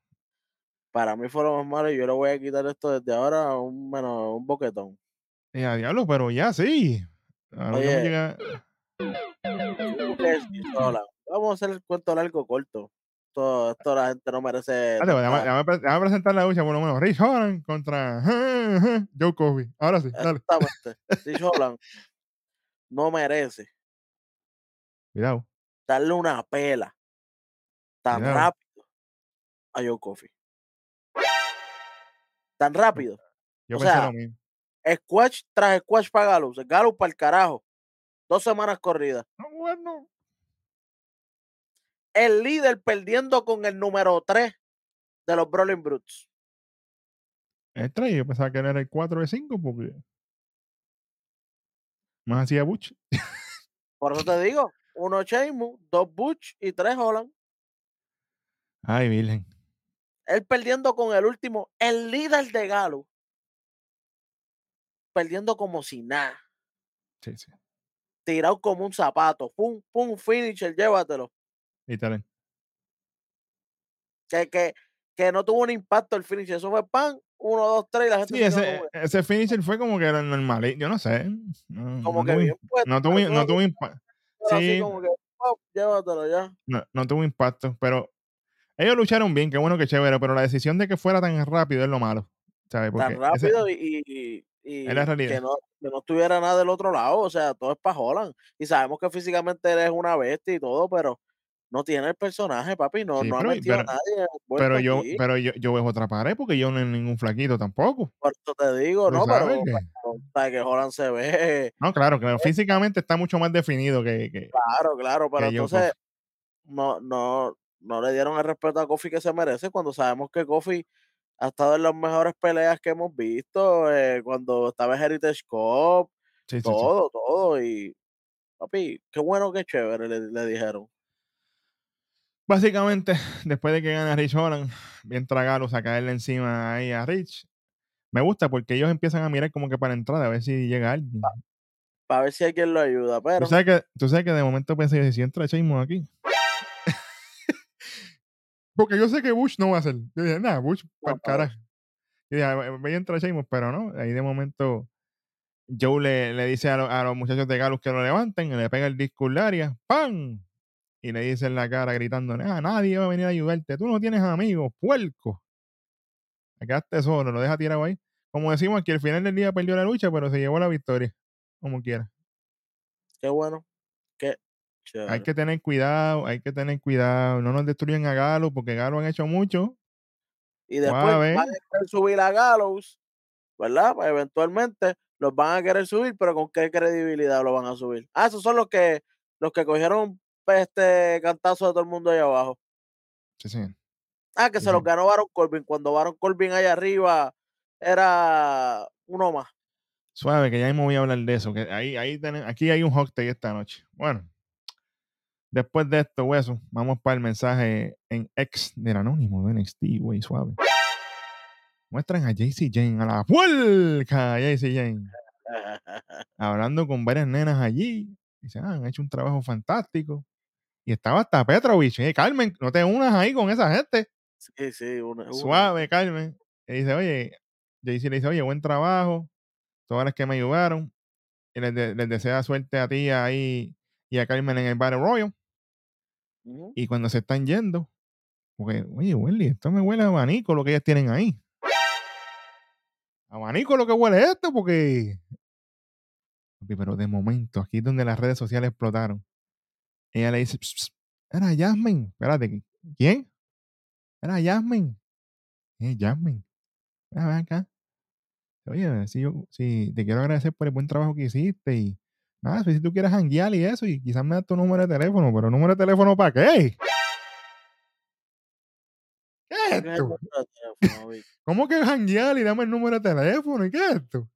Para mí fue lo más malo y yo le voy a quitar esto desde ahora a un, menos, un boquetón. Eh, a diablo, pero ya sí. Oye. Vamos a hacer el cuento largo corto. Esto, esto la gente no merece. Espérate, pues, déjame, déjame déjame presentar la lucha por lo menos. Rich Holland contra Joe Coffey. Ahora sí, dale. Exactamente. Rich Holland no merece Cuidado. darle una pela tan Cuidado. rápido a Joe Coffey. Tan rápido. Yo O pensé sea, lo mismo. Squash tras squash para Galus. Galus para el carajo. Dos semanas corridas. No, bueno. El líder perdiendo con el número 3 de los Brawling Brutes. Es tres, yo pensaba que era el 4 de 5 porque. Más hacía Butch. Por eso te digo, uno Sheamus, dos Butch y tres Holland. Ay, Virgen. Él perdiendo con el último, el líder de Galo. Perdiendo como si nada. Sí, sí. Tirado como un zapato. Pum, pum, finisher, llévatelo. Literal. Que, que, que no tuvo un impacto el finisher. Eso fue pan, uno, dos, tres, y la gente Sí, ese, como, ese finisher fue como que era normal. Yo no sé. No, como no que bien puesto. no tuvo, no tuvo impa- así sí. como que, pop, llévatelo ya. no, no tuvo impacto, pero ellos lucharon bien, qué bueno, qué chévere, pero la decisión de que fuera tan rápido es lo malo, ¿sabes? Porque Tan ese- rápido y, y, y Es la que, no, que no estuviera nada del otro lado. O sea, todo es para Holland. Y sabemos que físicamente él es una bestia y todo, pero no tiene el personaje, papi. No, Sí, no pero- ha metido pero- a nadie. pero yo, aquí. pero yo, yo veo otra pared porque yo no es ningún flaquito tampoco. Por eso te digo, ¿Tú no, pero, que- sabes que Holland se ve. No, claro, claro, físicamente está mucho más definido que, que- Claro, claro, pero Joe entonces no, no, no le dieron el respeto a Kofi que se merece cuando sabemos que Kofi ha estado en las mejores peleas que hemos visto, eh, cuando estaba en Heritage Cup, sí, sí, sí. todo, todo, y papi, qué bueno, qué chévere, le, le dijeron. Básicamente, después de que gana Rich Holland, bien tragalos a caerle encima ahí a Rich. Me gusta porque ellos empiezan a mirar como que para entrar a ver si llega alguien. Para ver si alguien lo ayuda, pero Tú sabes que, tú sabes que de momento pensé, yo, si entra Sheamus aquí. Porque yo sé que Bush no va a hacer. Yo dije, nada, Bush, para no, carajo. Yo dije, "Ah, voy a entrar Sheamus, pero no. Ahí de momento Joe le, le dice a, lo- a los muchachos de Galus que lo levanten, le pega el disco área, ¡pam! Y le dice en la cara gritando, ah, nadie va a venir a ayudarte, tú no tienes amigos, puerco. Te quedaste solo, lo deja tirado ahí. Como decimos aquí, al final del día perdió la lucha, pero se llevó la victoria, como quiera. qué bueno, qué Hay que tener cuidado, hay que tener cuidado. No nos destruyen a Galo, porque Galo han hecho mucho. Y a después ver. van a querer subir a Gallows, ¿verdad? Pues eventualmente los van a querer subir, pero ¿con qué credibilidad lo van a subir? Ah, esos son los que los que cogieron este cantazo de todo el mundo ahí abajo. Sí, sí. Ah, que Sí, se los sí. ganó Baron Corbin cuando Baron Corbin allá arriba era uno más. Suave, que ya mismo voy a hablar de eso. Que ahí, ahí tenemos, aquí hay un hot take esta noche. Bueno, después de esto, hueso, vamos para el mensaje en ex del anónimo de NXT, güey, suave. Muestran a JC Jane, a la vuelca, JC Jane, hablando con varias nenas allí. Dicen, ah, han hecho un trabajo fantástico. Y estaba hasta Petrovich. Eh, Carmen, no te unas ahí con esa gente. Sí, sí, una, una. Suave, Carmen. Y dice, oye, JC le dice, oye, buen trabajo. Todas las que me ayudaron. Y les, de- les desea suerte a ti ahí y a Carmen en el Battle Royal. Y cuando se están yendo, porque, oye, Welly, esto me huele a abanico lo que ellas tienen ahí. Abanico lo que huele esto, porque. Pero de momento, aquí es donde las redes sociales explotaron. Ella le dice, "Pss, pss, era Jasmine. Espérate, ¿quién? Era Jasmine. Eh, Jasmine. Ven, acá. Oye, si, yo, si te quiero agradecer por el buen trabajo que hiciste y nada, si tú quieres janguear y eso, y quizás me das tu número de teléfono, pero número de teléfono para qué? ¿Qué es ¿Qué es esto? ¿Cómo que janguear y dame el número de teléfono? ¿Y qué es esto?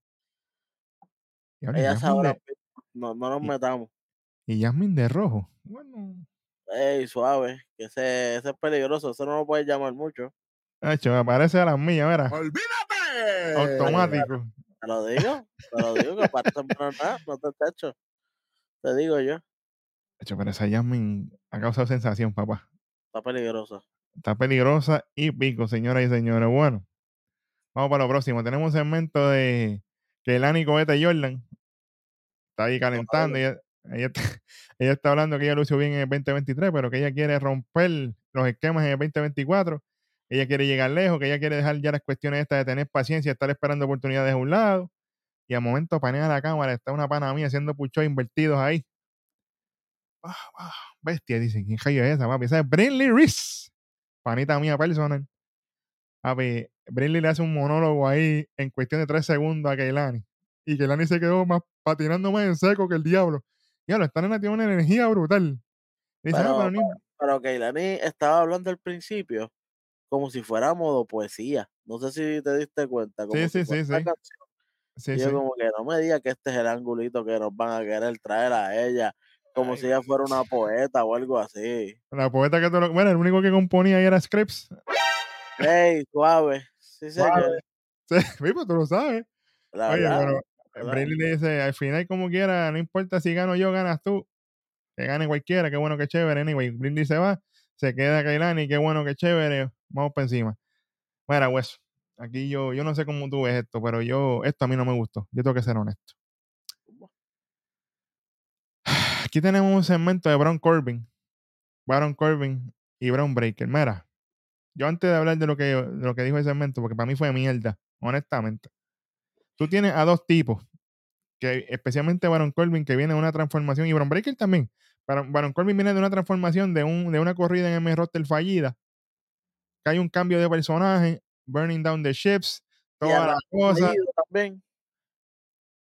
Ella sabrá. No, no nos metamos. y Jasmine de rojo. Bueno, Ey, suave, que ese, ese es peligroso, eso no lo puedes llamar mucho. hecho, me parece a las mías, mira, ¡Olvídate! automático. Te lo digo, te lo digo, que para nada, no te techo. Te digo yo, Hecho, pero esa Jasmine ha causado sensación, papá. está peligroso. Está peligrosa y pico, señoras y señores. Bueno, vamos para lo próximo. Tenemos un segmento de que Lani Cohete Jordan está ahí calentando. Ella, ella, está, hablando que ella lució bien en el 2023, pero que ella quiere romper los esquemas en el 2024. Ella quiere llegar lejos, que ella quiere dejar ya las cuestiones estas de tener paciencia, estar esperando oportunidades a un lado. Y al momento panea la cámara, está una pana mía haciendo puchos invertidos ahí. Ah, ah, bestia, dice, ¿quién es esa, papi? Esa es Brinley Reese, panita mía personal. Papi, Brinley le hace un monólogo ahí en cuestión de tres segundos a Keilani. Y Keilani se quedó más patinando más en seco que el diablo. Diablo, esta nena tiene una energía brutal. Dice, Pero- no, pero ni- Pero Keilani estaba hablando al principio como si fuera modo poesía. No sé si te diste cuenta. Como Sí, si sí, sí, sí. canción. sí, Y yo sí. como que no me diga que este es el angulito que nos van a querer traer a ella, como Ay, si ella fuera una poeta o algo así. La poeta que te lo... Bueno, el único que componía ahí era Scripps. Ey, suave. Sí, señor. Sí, pues tú lo sabes. La Oye, verdad, pero Brinley le dice, al final como quiera, no importa si gano yo, ganas tú. Que gane cualquiera, qué bueno, qué chévere. Anyway, Brinley se va, se queda Kailani, qué bueno, qué chévere. Vamos para encima. Mira, hueso. Aquí yo, yo no sé cómo tú ves esto, pero yo, esto a mí no me gustó. Yo tengo que ser honesto. Aquí tenemos un segmento de Brown Corbin. Baron Corbin y Brown Breaker. Mira, yo antes de hablar de lo que, de lo que dijo ese segmento, porque para mí fue mierda, honestamente. Tú tienes a dos tipos, que especialmente Baron Corbin, que viene de una transformación, y Brown Breaker también. Baron, Baron Corbin viene de una transformación de, un, de una corrida en el main roster fallida, que hay un cambio de personaje, burning down the ships, Y toda la arrastró cosa. apellido también.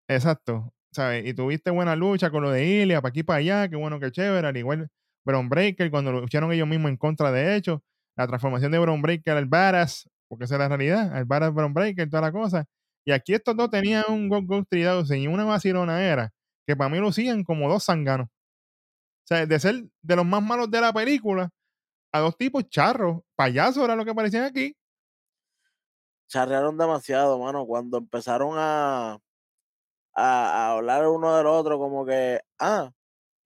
Exacto. ¿sabes? Y tuviste buena lucha con lo de Ilia, para aquí para allá, qué bueno, qué chévere. Al igual, Brown Breaker, cuando lucharon ellos mismos en contra de hecho, la transformación de Brown Breaker al Varas, porque esa es la realidad, al Varas Brown Breaker, toda la cosa. Y aquí estos dos tenían un Go Go 3000 y una vacilona era que para mí lucían como dos zanganos. O sea, de ser de los más malos de la película a dos tipos charros, payasos era lo que parecían aquí. charrearon demasiado, mano, cuando empezaron a, a, a hablar uno del otro, como que, ah,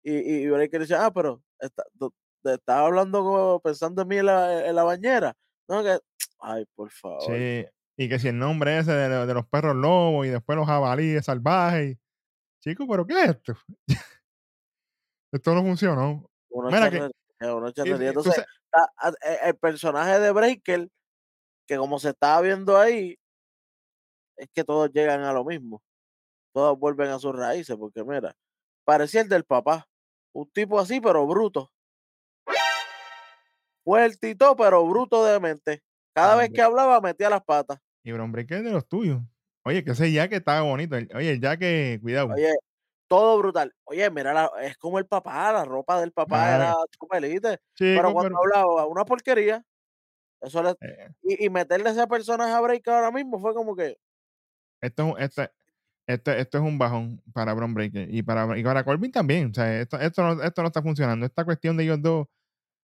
y, y, y Breaker dice, ah, pero está, estaba hablando como pensando en mí en la, en la bañera. No, que, ay, por favor. Sí, y que si el nombre ese de, de los perros lobos y después los jabalíes salvajes. Chicos, ¿pero qué es esto? esto no funcionó. Uno Mira que- uno Y- Entonces, sa- a- a- e- el personaje de Breaker, que como se estaba viendo ahí, es que todos llegan a lo mismo. Todos vuelven a sus raíces, porque mira, parecía el del papá. Un tipo así, pero bruto. Fuertito, pero bruto de mente. Cada vez Hombre. que hablaba, metía las patas. Y Brown Breaker es de los tuyos. Oye, que ese jaque estaba bonito. Oye, el jaque, cuidado. Oye, todo brutal. Oye, mira, la- es como el papá, la ropa del papá Claro. era chupelite. Chico, Pero cuando pero- hablaba, una porquería. Eso le- eh, y, y meterle ese personaje a Break ahora mismo fue como que. esto, es un- esta, esto, esto es un bajón para Bron Breaker y para, y para Corbin también. O sea, esto, esto, no, esto no está funcionando. Esta cuestión de ellos dos,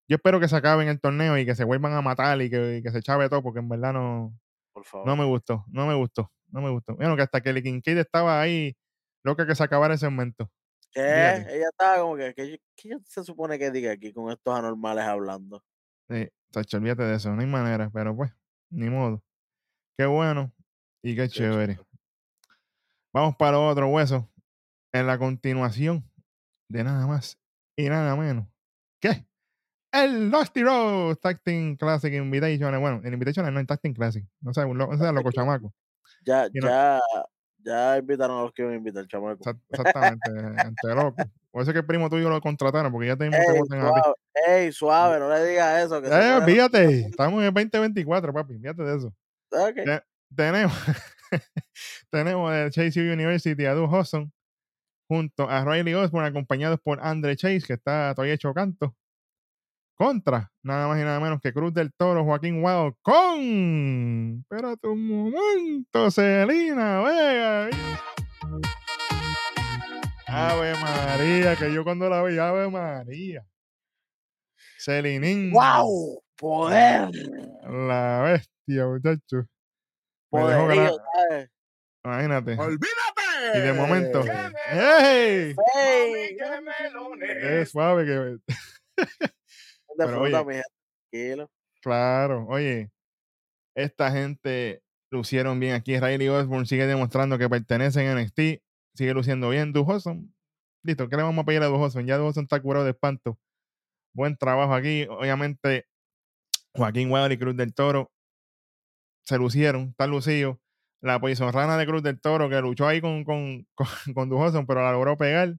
yo espero que se acaben el torneo y que se vuelvan a matar y que, y que se chave todo, porque en verdad no, Por favor. no me gustó, no me gustó, no me gustó. Bueno, que hasta que Kincaid estaba ahí, loca que se acabara ese momento. ¿Qué? fíjate. Ella estaba como que, ¿qué, qué se supone que diga aquí con estos anormales hablando? Sí, tacho, olvídate de eso, no hay manera, pero pues, ni modo. Qué bueno y qué Qué chévere. Vamos para otro hueso. En la continuación de nada más y nada menos. ¿Qué? El Dusty Rose Tag Team Classic Invitational. Bueno, el Invitational no el Tag Team Classic. No sé, sea, loco chamaco. Ya, ya, ya invitaron a los que iban a invitar, chamaco. Exact- Exactamente, entre loco. Por eso es que el primo tuyo lo contrataron, porque ya tenemos que votar a ti. ey, suave, no le digas eso. Que se Eh, estamos en el 2024, papi, fíjate de eso. Ya. Tenemos, tenemos de Chase University a Duke Hudson junto a Riley Osborne, acompañados por Andre Chase, que está todavía hecho canto. Contra, nada más y nada menos que Cruz del Toro, Joaquín Wild con. Espérate un momento, Celina Vega. Ave María, que yo cuando la vi, Ave María. Celinín. ¡Wow! ¡Poder! La bestia, muchacho. Poderío. ¿sabes? Imagínate. ¡Olvídate! Y de momento. Que me ¡Ey! ¡Ey! que melones. Es suave que. De Pero, fruta, oye. Tranquilo. Claro, oye, esta gente lucieron bien aquí. Riley Osborne sigue demostrando que pertenece a NXT, sigue luciendo bien. Dujoson, listo, ¿qué le vamos a pedir a Dujoson? Ya Dujoson está curado de espanto. Buen trabajo aquí. Obviamente, Joaquín Wild y Cruz del Toro se lucieron, están lucidos. La Rana de Cruz del Toro que luchó ahí con, con, con, con Dujoson, pero la logró pegar.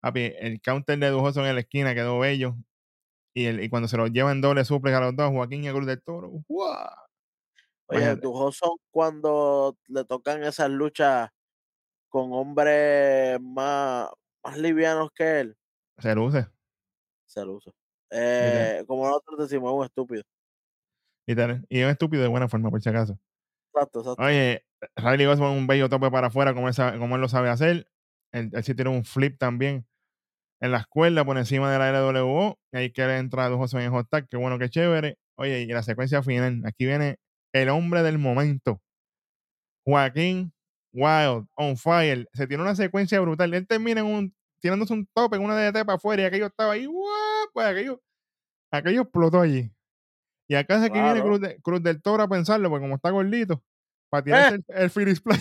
Papi, el counter de Dujoson en la esquina quedó bello. Y, el, y cuando se los llevan doble suplex a los dos, Joaquín y Cruz del Toro, ¡guau! Oye, Imagínate. Dujoson cuando le tocan esas luchas con hombres más, más livianos que él, Se luce, se lo usa. Eh, como nosotros decimos, es un estúpido. literal. Y es un estúpido de buena forma, por si acaso. Exacto, exacto. Oye, Riley Osborne un bello tope para afuera, como él, sabe- como él lo sabe hacer. Él, él sí tiene un flip también en la escuela, por encima de la LWO. Y ahí que le entra a dos en hot qué bueno, qué chévere. Oye, y la secuencia final, aquí viene el hombre del momento. Joaquín Wild, on fire. Se tiene una secuencia brutal. Él termina en un, tirándose un tope en una DT para afuera y aquello estaba ahí. ¡guau! Pues aquello, aquello explotó allí. Y acá es aquí viene Claro. Cruz, de- Cruz del Toro a pensarlo, porque como está gordito, para tirarse el, el Phillips Play.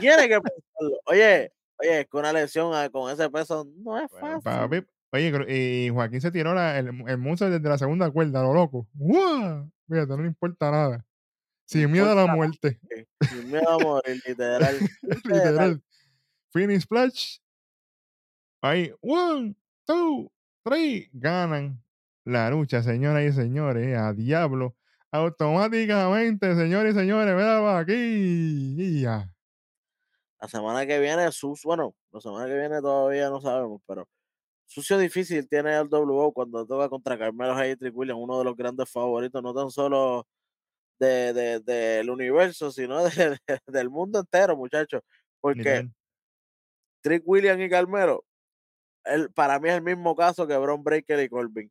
Tiene que pensarlo. Oye, oye, es que una lesión ah, con ese peso no es Bueno, fácil. papi, oye, y Joaquín se tiró la- el, el moonsault desde la segunda cuerda, lo loco. ¡Guau! Fíjate, no le importa nada. Sin miedo a la muerte. Sin miedo a morir, literal. Literal. Literal. Finish splash. Ahí, one, two, three. Ganan la lucha, señoras y señores. A diablo. Automáticamente, señores y señores, véalo aquí. Y ya. La semana que viene, sus, bueno, la semana que viene todavía no sabemos, pero sucio difícil tiene el WO cuando toca contra Carmelo Hayes y Trick Williams, uno de los grandes favoritos, no tan solo de, de- del universo, sino de- de- del mundo entero, muchachos. Porque. Trick Williams y Carmelo, el, para mí es el mismo caso que Bron Breaker y Corbin.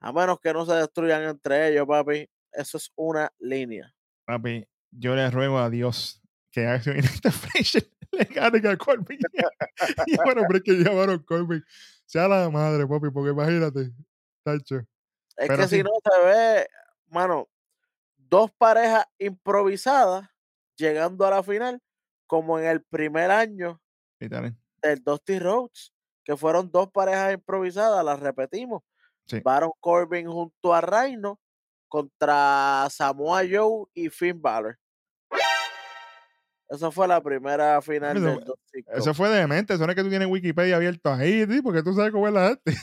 A menos que no se destruyan entre ellos, papi, eso es una línea. Papi, yo le ruego a Dios que Action Intervention le gane a Corbin. y bueno, pero es que llamaron Corbin. Sea la madre, papi, porque imagínate. Tacho. Es Pero que si no se ve, mano, dos parejas improvisadas llegando a la final, como en el primer año Literal. del Dusty Rhodes, que fueron dos parejas improvisadas, las repetimos. Sí. Baron Corbin junto a Reino contra Samoa Joe y Finn Balor. Esa fue la primera final Eso- del Cup, Eso fue demente. Eso no es que tú tienes Wikipedia abierto ahí, ¿sí? porque tú sabes cómo es la gente.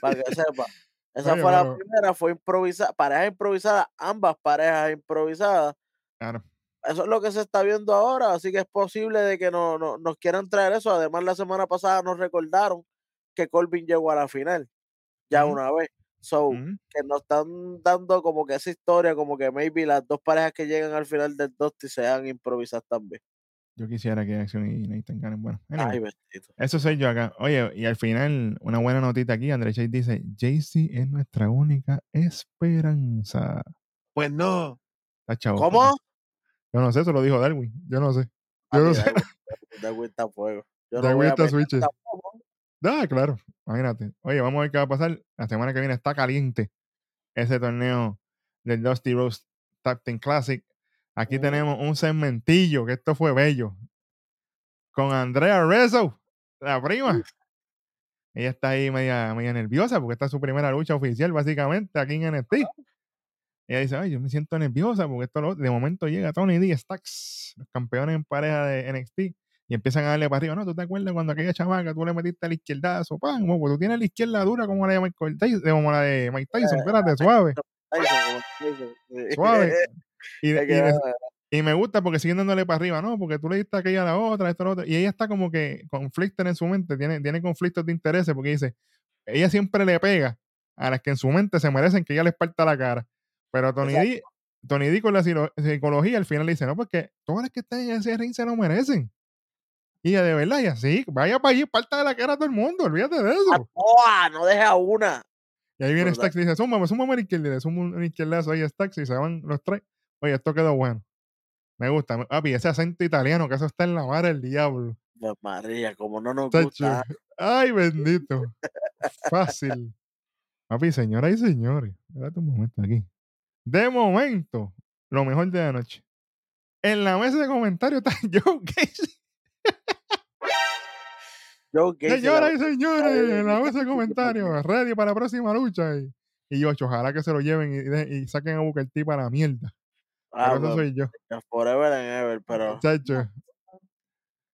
para que sepa. Esa Oye, fue la primera, fue improvisada, pareja improvisada, ambas parejas improvisadas. Claro. Eso es lo que se está viendo ahora, así que es posible de que no, no- nos quieran traer eso. Además, la semana pasada nos recordaron que Corbin llegó a la final, ya una vez. So, que nos están dando como que esa historia, como que maybe las dos parejas que llegan al final del Dusty sean improvisadas también. Yo quisiera que Acción y Nathan ganen. Bueno, anyway, Ay, eso soy yo acá. Oye, y al final, una buena notita aquí. André Chase dice: Jay-Z es nuestra única esperanza. Pues no. Está chavo. ¿Cómo? Yo no sé, eso lo dijo Darwin. Yo no sé. Yo no Papi, sé. Darwin- Darwin está a fuego. Yo no Darwin voy a está switches. tampoco. Ah, claro. Imagínate. Oye, vamos a ver qué va a pasar. La semana que viene está caliente ese torneo del Dusty Rose Tag Team Classic. Aquí Ujú. tenemos un segmentillo, que esto fue bello. Con Andrea Rezo, la prima. Ella está ahí media, media nerviosa porque esta es su primera lucha oficial, básicamente, aquí en NXT. Ella dice, ay, yo me siento nerviosa porque esto lo- de momento llega Tony D, Stacks, los campeones en pareja de NXT, y empiezan a darle para arriba. No, ¿tú te acuerdas cuando aquella chamaca tú le metiste a la izquierdazo? ¡Pam! Como, pues tú tienes la izquierda dura como la de Michael Tyson, como la de Mike Tyson, espérate, suave, suave. Y, y me- y me gusta porque siguen dándole para arriba, ¿no? Porque tú le diste aquella a la otra, esto, lo otro. Y ella está como que conflicto en su mente, tiene, tiene conflictos de intereses porque dice, ella siempre le pega a las que en su mente se merecen que ella les parta la cara. Pero Tony D, Tony D con la psicología al final le dice, no, porque todas las que están en ese ring se lo merecen. Y de verdad, y así, vaya para allí, parta de la cara a todo el mundo, olvídate de eso. ¡Boa! No deja una. Y ahí viene. Stax y dice, súmame, súmame a la izquierda, le suma un, izquierdazo ahí Stax y se van los tres. Oye, esto quedó bueno. Me gusta. Papi, ese acento italiano, que eso está en la mar del diablo. Pues María, como no nos gusta. Ay, bendito. Fácil. Papi, señoras y señores, espérate un momento aquí. De momento, lo mejor de la noche. En la mesa de comentarios está Joe Casey. Joe Gacy, Señoras y señores, la mesa de comentarios, ready para la próxima lucha. Y, y yo, ojalá que se lo lleven y, saquen a Booker T para la mierda. Ah, Pero eso soy yo. Forever and ever, pero Chacho.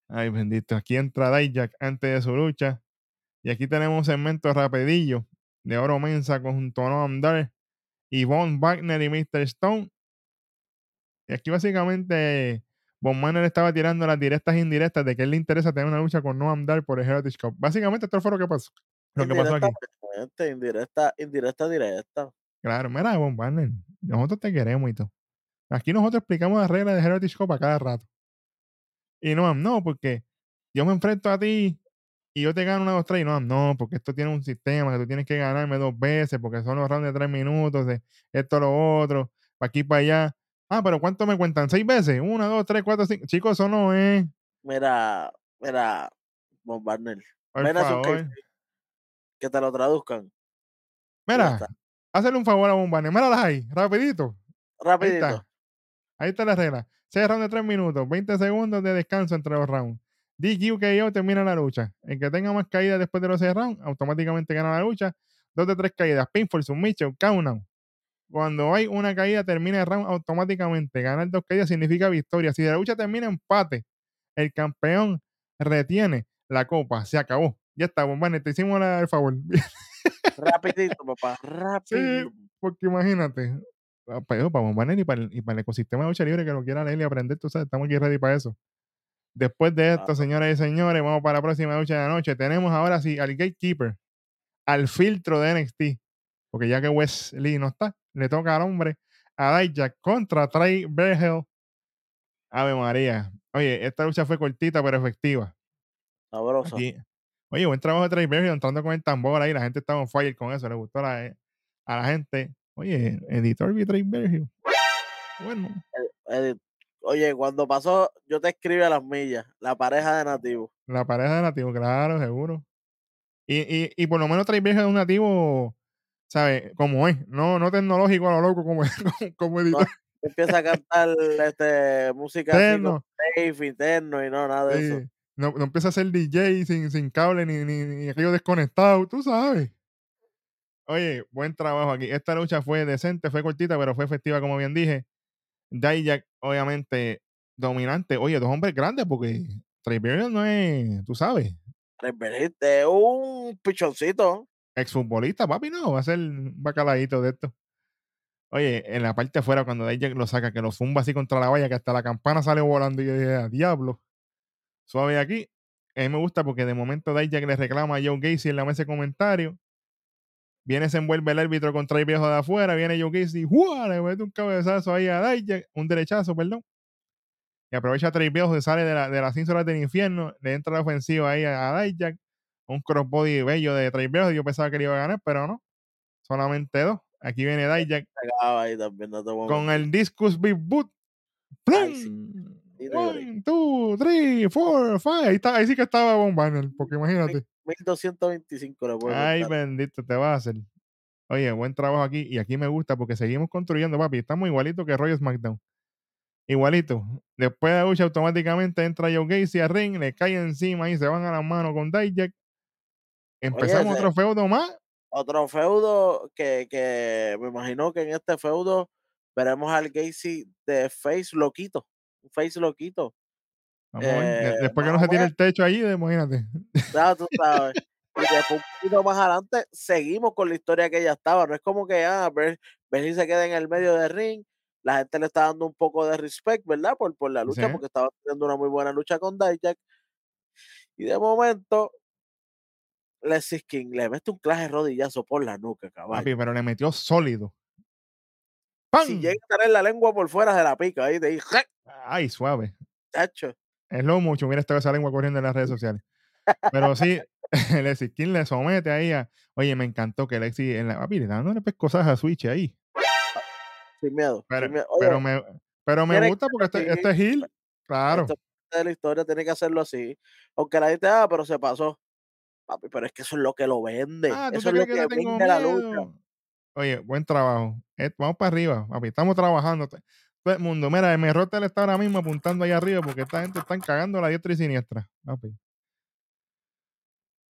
Ay, bendito. Aquí entra Dijak antes de su lucha. Y aquí tenemos un segmento rapidillo de Oro Mensa junto a Noam Dar, Yvonne Wagner y Mr. Stone. Y aquí básicamente Von Manuel estaba tirando las directas e indirectas de que él le interesa tener una lucha con Noam Dar por el Heritage Cup. Básicamente esto fue lo que pasó. Lo que pasó aquí. indirecta, indirecta, directa. Claro, mira, Von Manuel, nosotros te queremos y todo. Aquí nosotros explicamos las reglas de Heritage Cup a cada rato. Y no, no, porque yo me enfrento a ti y yo te gano una, dos, tres. Y no, no, porque esto tiene un sistema que tú tienes que ganarme dos veces porque son los rounds de tres minutos, de esto, lo otro, para aquí, para allá. Ah, pero ¿cuánto me cuentan? ¿Seis veces? Una, dos, tres, cuatro, cinco. Chicos, eso no es. Mira, mira, Von Barner, Por ven a su favor. case, que te lo traduzcan. Mira, hazle un favor a Bombane. Míralas ahí, rapidito. Ahí Rapidito. está. Ahí está la regla. 6 rounds de 3 minutos, 20 segundos de descanso entre los rounds. DQ KO termina la lucha. El que tenga más caídas después de los 6 rounds, automáticamente gana la lucha. 2 de 3 caídas, pinfall, submission, countdown. Cuando hay una caída, termina el round automáticamente. Ganar dos caídas significa victoria. Si la lucha termina empate, el campeón retiene la copa. Se acabó. Ya está, Bombane, te hicimos la- el favor. Rapidito, papá. Sí, Rapidito. porque imagínate, ah, para, para Bombanel y para, el, y para el ecosistema de lucha libre que lo quiera leer y aprender, tú sabes, estamos aquí ready para eso. Después de esto, Claro. señoras y señores, vamos para la próxima lucha de la noche. Tenemos ahora sí al gatekeeper, al filtro de NXT, porque ya que Wesley no está, le toca al hombre a Dijak contra Trey Bergel. Ave María. Oye, esta lucha fue cortita pero efectiva. Sabroso. Aquí- Oye, buen trabajo de Trey Bergel entrando con el tambor ahí. La gente estaba on fire con eso. Le gustó a la, a la gente. Oye, editor vi Trey Bergel. Bueno, Eh, oye, cuando pasó, yo te escribí a las millas, la pareja de nativos. la pareja de nativo, claro, seguro. Y, y, y por lo menos Trey Bergel es un nativo, ¿sabes? Como es. No, no tecnológico a lo loco como, como, como editor. Empieza a cantar este, música Interno. safe, interno y no, nada de eso. No, no empieza a ser DJ sin, sin cable ni, ni, ni aquello desconectado, tú sabes. Oye, buen trabajo aquí. Esta lucha fue decente, fue cortita, pero fue efectiva, como bien dije. Dijak, obviamente, dominante. Oye, dos hombres grandes, porque Trey Bergel no es, tú sabes, Reverente, un pichoncito. Exfutbolista, papi, no, va a ser un bacalaíto de esto. Oye, en la parte afuera, cuando Dijak lo saca, que lo zumba así contra la valla, que hasta la campana sale volando y yo dije, "Ah, diablo. Suave aquí. A mí me gusta porque de momento Dijak le reclama a Joe Gacy en la mesa de comentarios. Viene, se envuelve el árbitro contra el viejo de afuera. Viene Joe Gacy, ¡juá! le mete un cabezazo ahí a Dijak, un derechazo, perdón. y aprovecha a Trey Bell, se sale de, la, de ínsulas del infierno, le entra la ofensiva ahí a, a Dijak, un crossbody bello de Trey Bell, yo pensaba que le iba a ganar, pero no, solamente dos. Aquí viene Dijak no con el Discus Big Boot. Ay, sí. One, two, three, four, five. Ahí, está, ahí sí que estaba Von Banner, porque imagínate. 1225 le puedo Ay, contar. bendito, te va a hacer. Oye, buen trabajo aquí. Y aquí me gusta porque seguimos construyendo, papi. Estamos igualito que Roy SmackDown. Igualito. Después de la lucha, automáticamente entra Joe Gacy a ring, le cae encima y se van a las manos con Dijak. Empezamos otro feudo más. Otro feudo que, que me imagino que en este feudo veremos al Gacy de Face loquito. Face loquito. Vamos ver. Eh, Después que no se ver. el techo allí, imagínate. Ya tú sabes. Y después un poquito más adelante seguimos con la historia que ya estaba. No es como que ah, Berlín se queda en el medio del ring. La gente le está dando un poco de respect, ¿verdad? Por, por la lucha, porque estaba teniendo una muy buena lucha con Dijak. Y de momento, Leslie King le mete un clase de rodillazo por la nuca, caballo. Papi, pero le metió sólido. ¡Pam! Si llega a tener la lengua por fuera, se la pica ahí, de ahí, ¡jac! Ay, suave. chacho. Es lo mucho. Mira esta esa lengua corriendo en las redes sociales. Pero sí, Lexi King le somete ahí a. Oye, me encantó que Lexi en la. Papi, le dándole pescosas a Switch ahí. Sin miedo. Pero, sin miedo. Oye, pero me, pero me gusta porque este, este es Hill. Claro. esto de la historia tiene que hacerlo así. Aunque la gente, ah, pero se pasó. Papi, pero es que eso es lo que lo vende. Ah, ¿tú eso es lo que que vende la lucha. Oye, buen trabajo. Eh, vamos para arriba, papi. Estamos trabajando. Todo el mundo. Mira, el Merrotel está ahora mismo apuntando ahí arriba porque esta gente está cagando a la diestra y siniestra. Papi.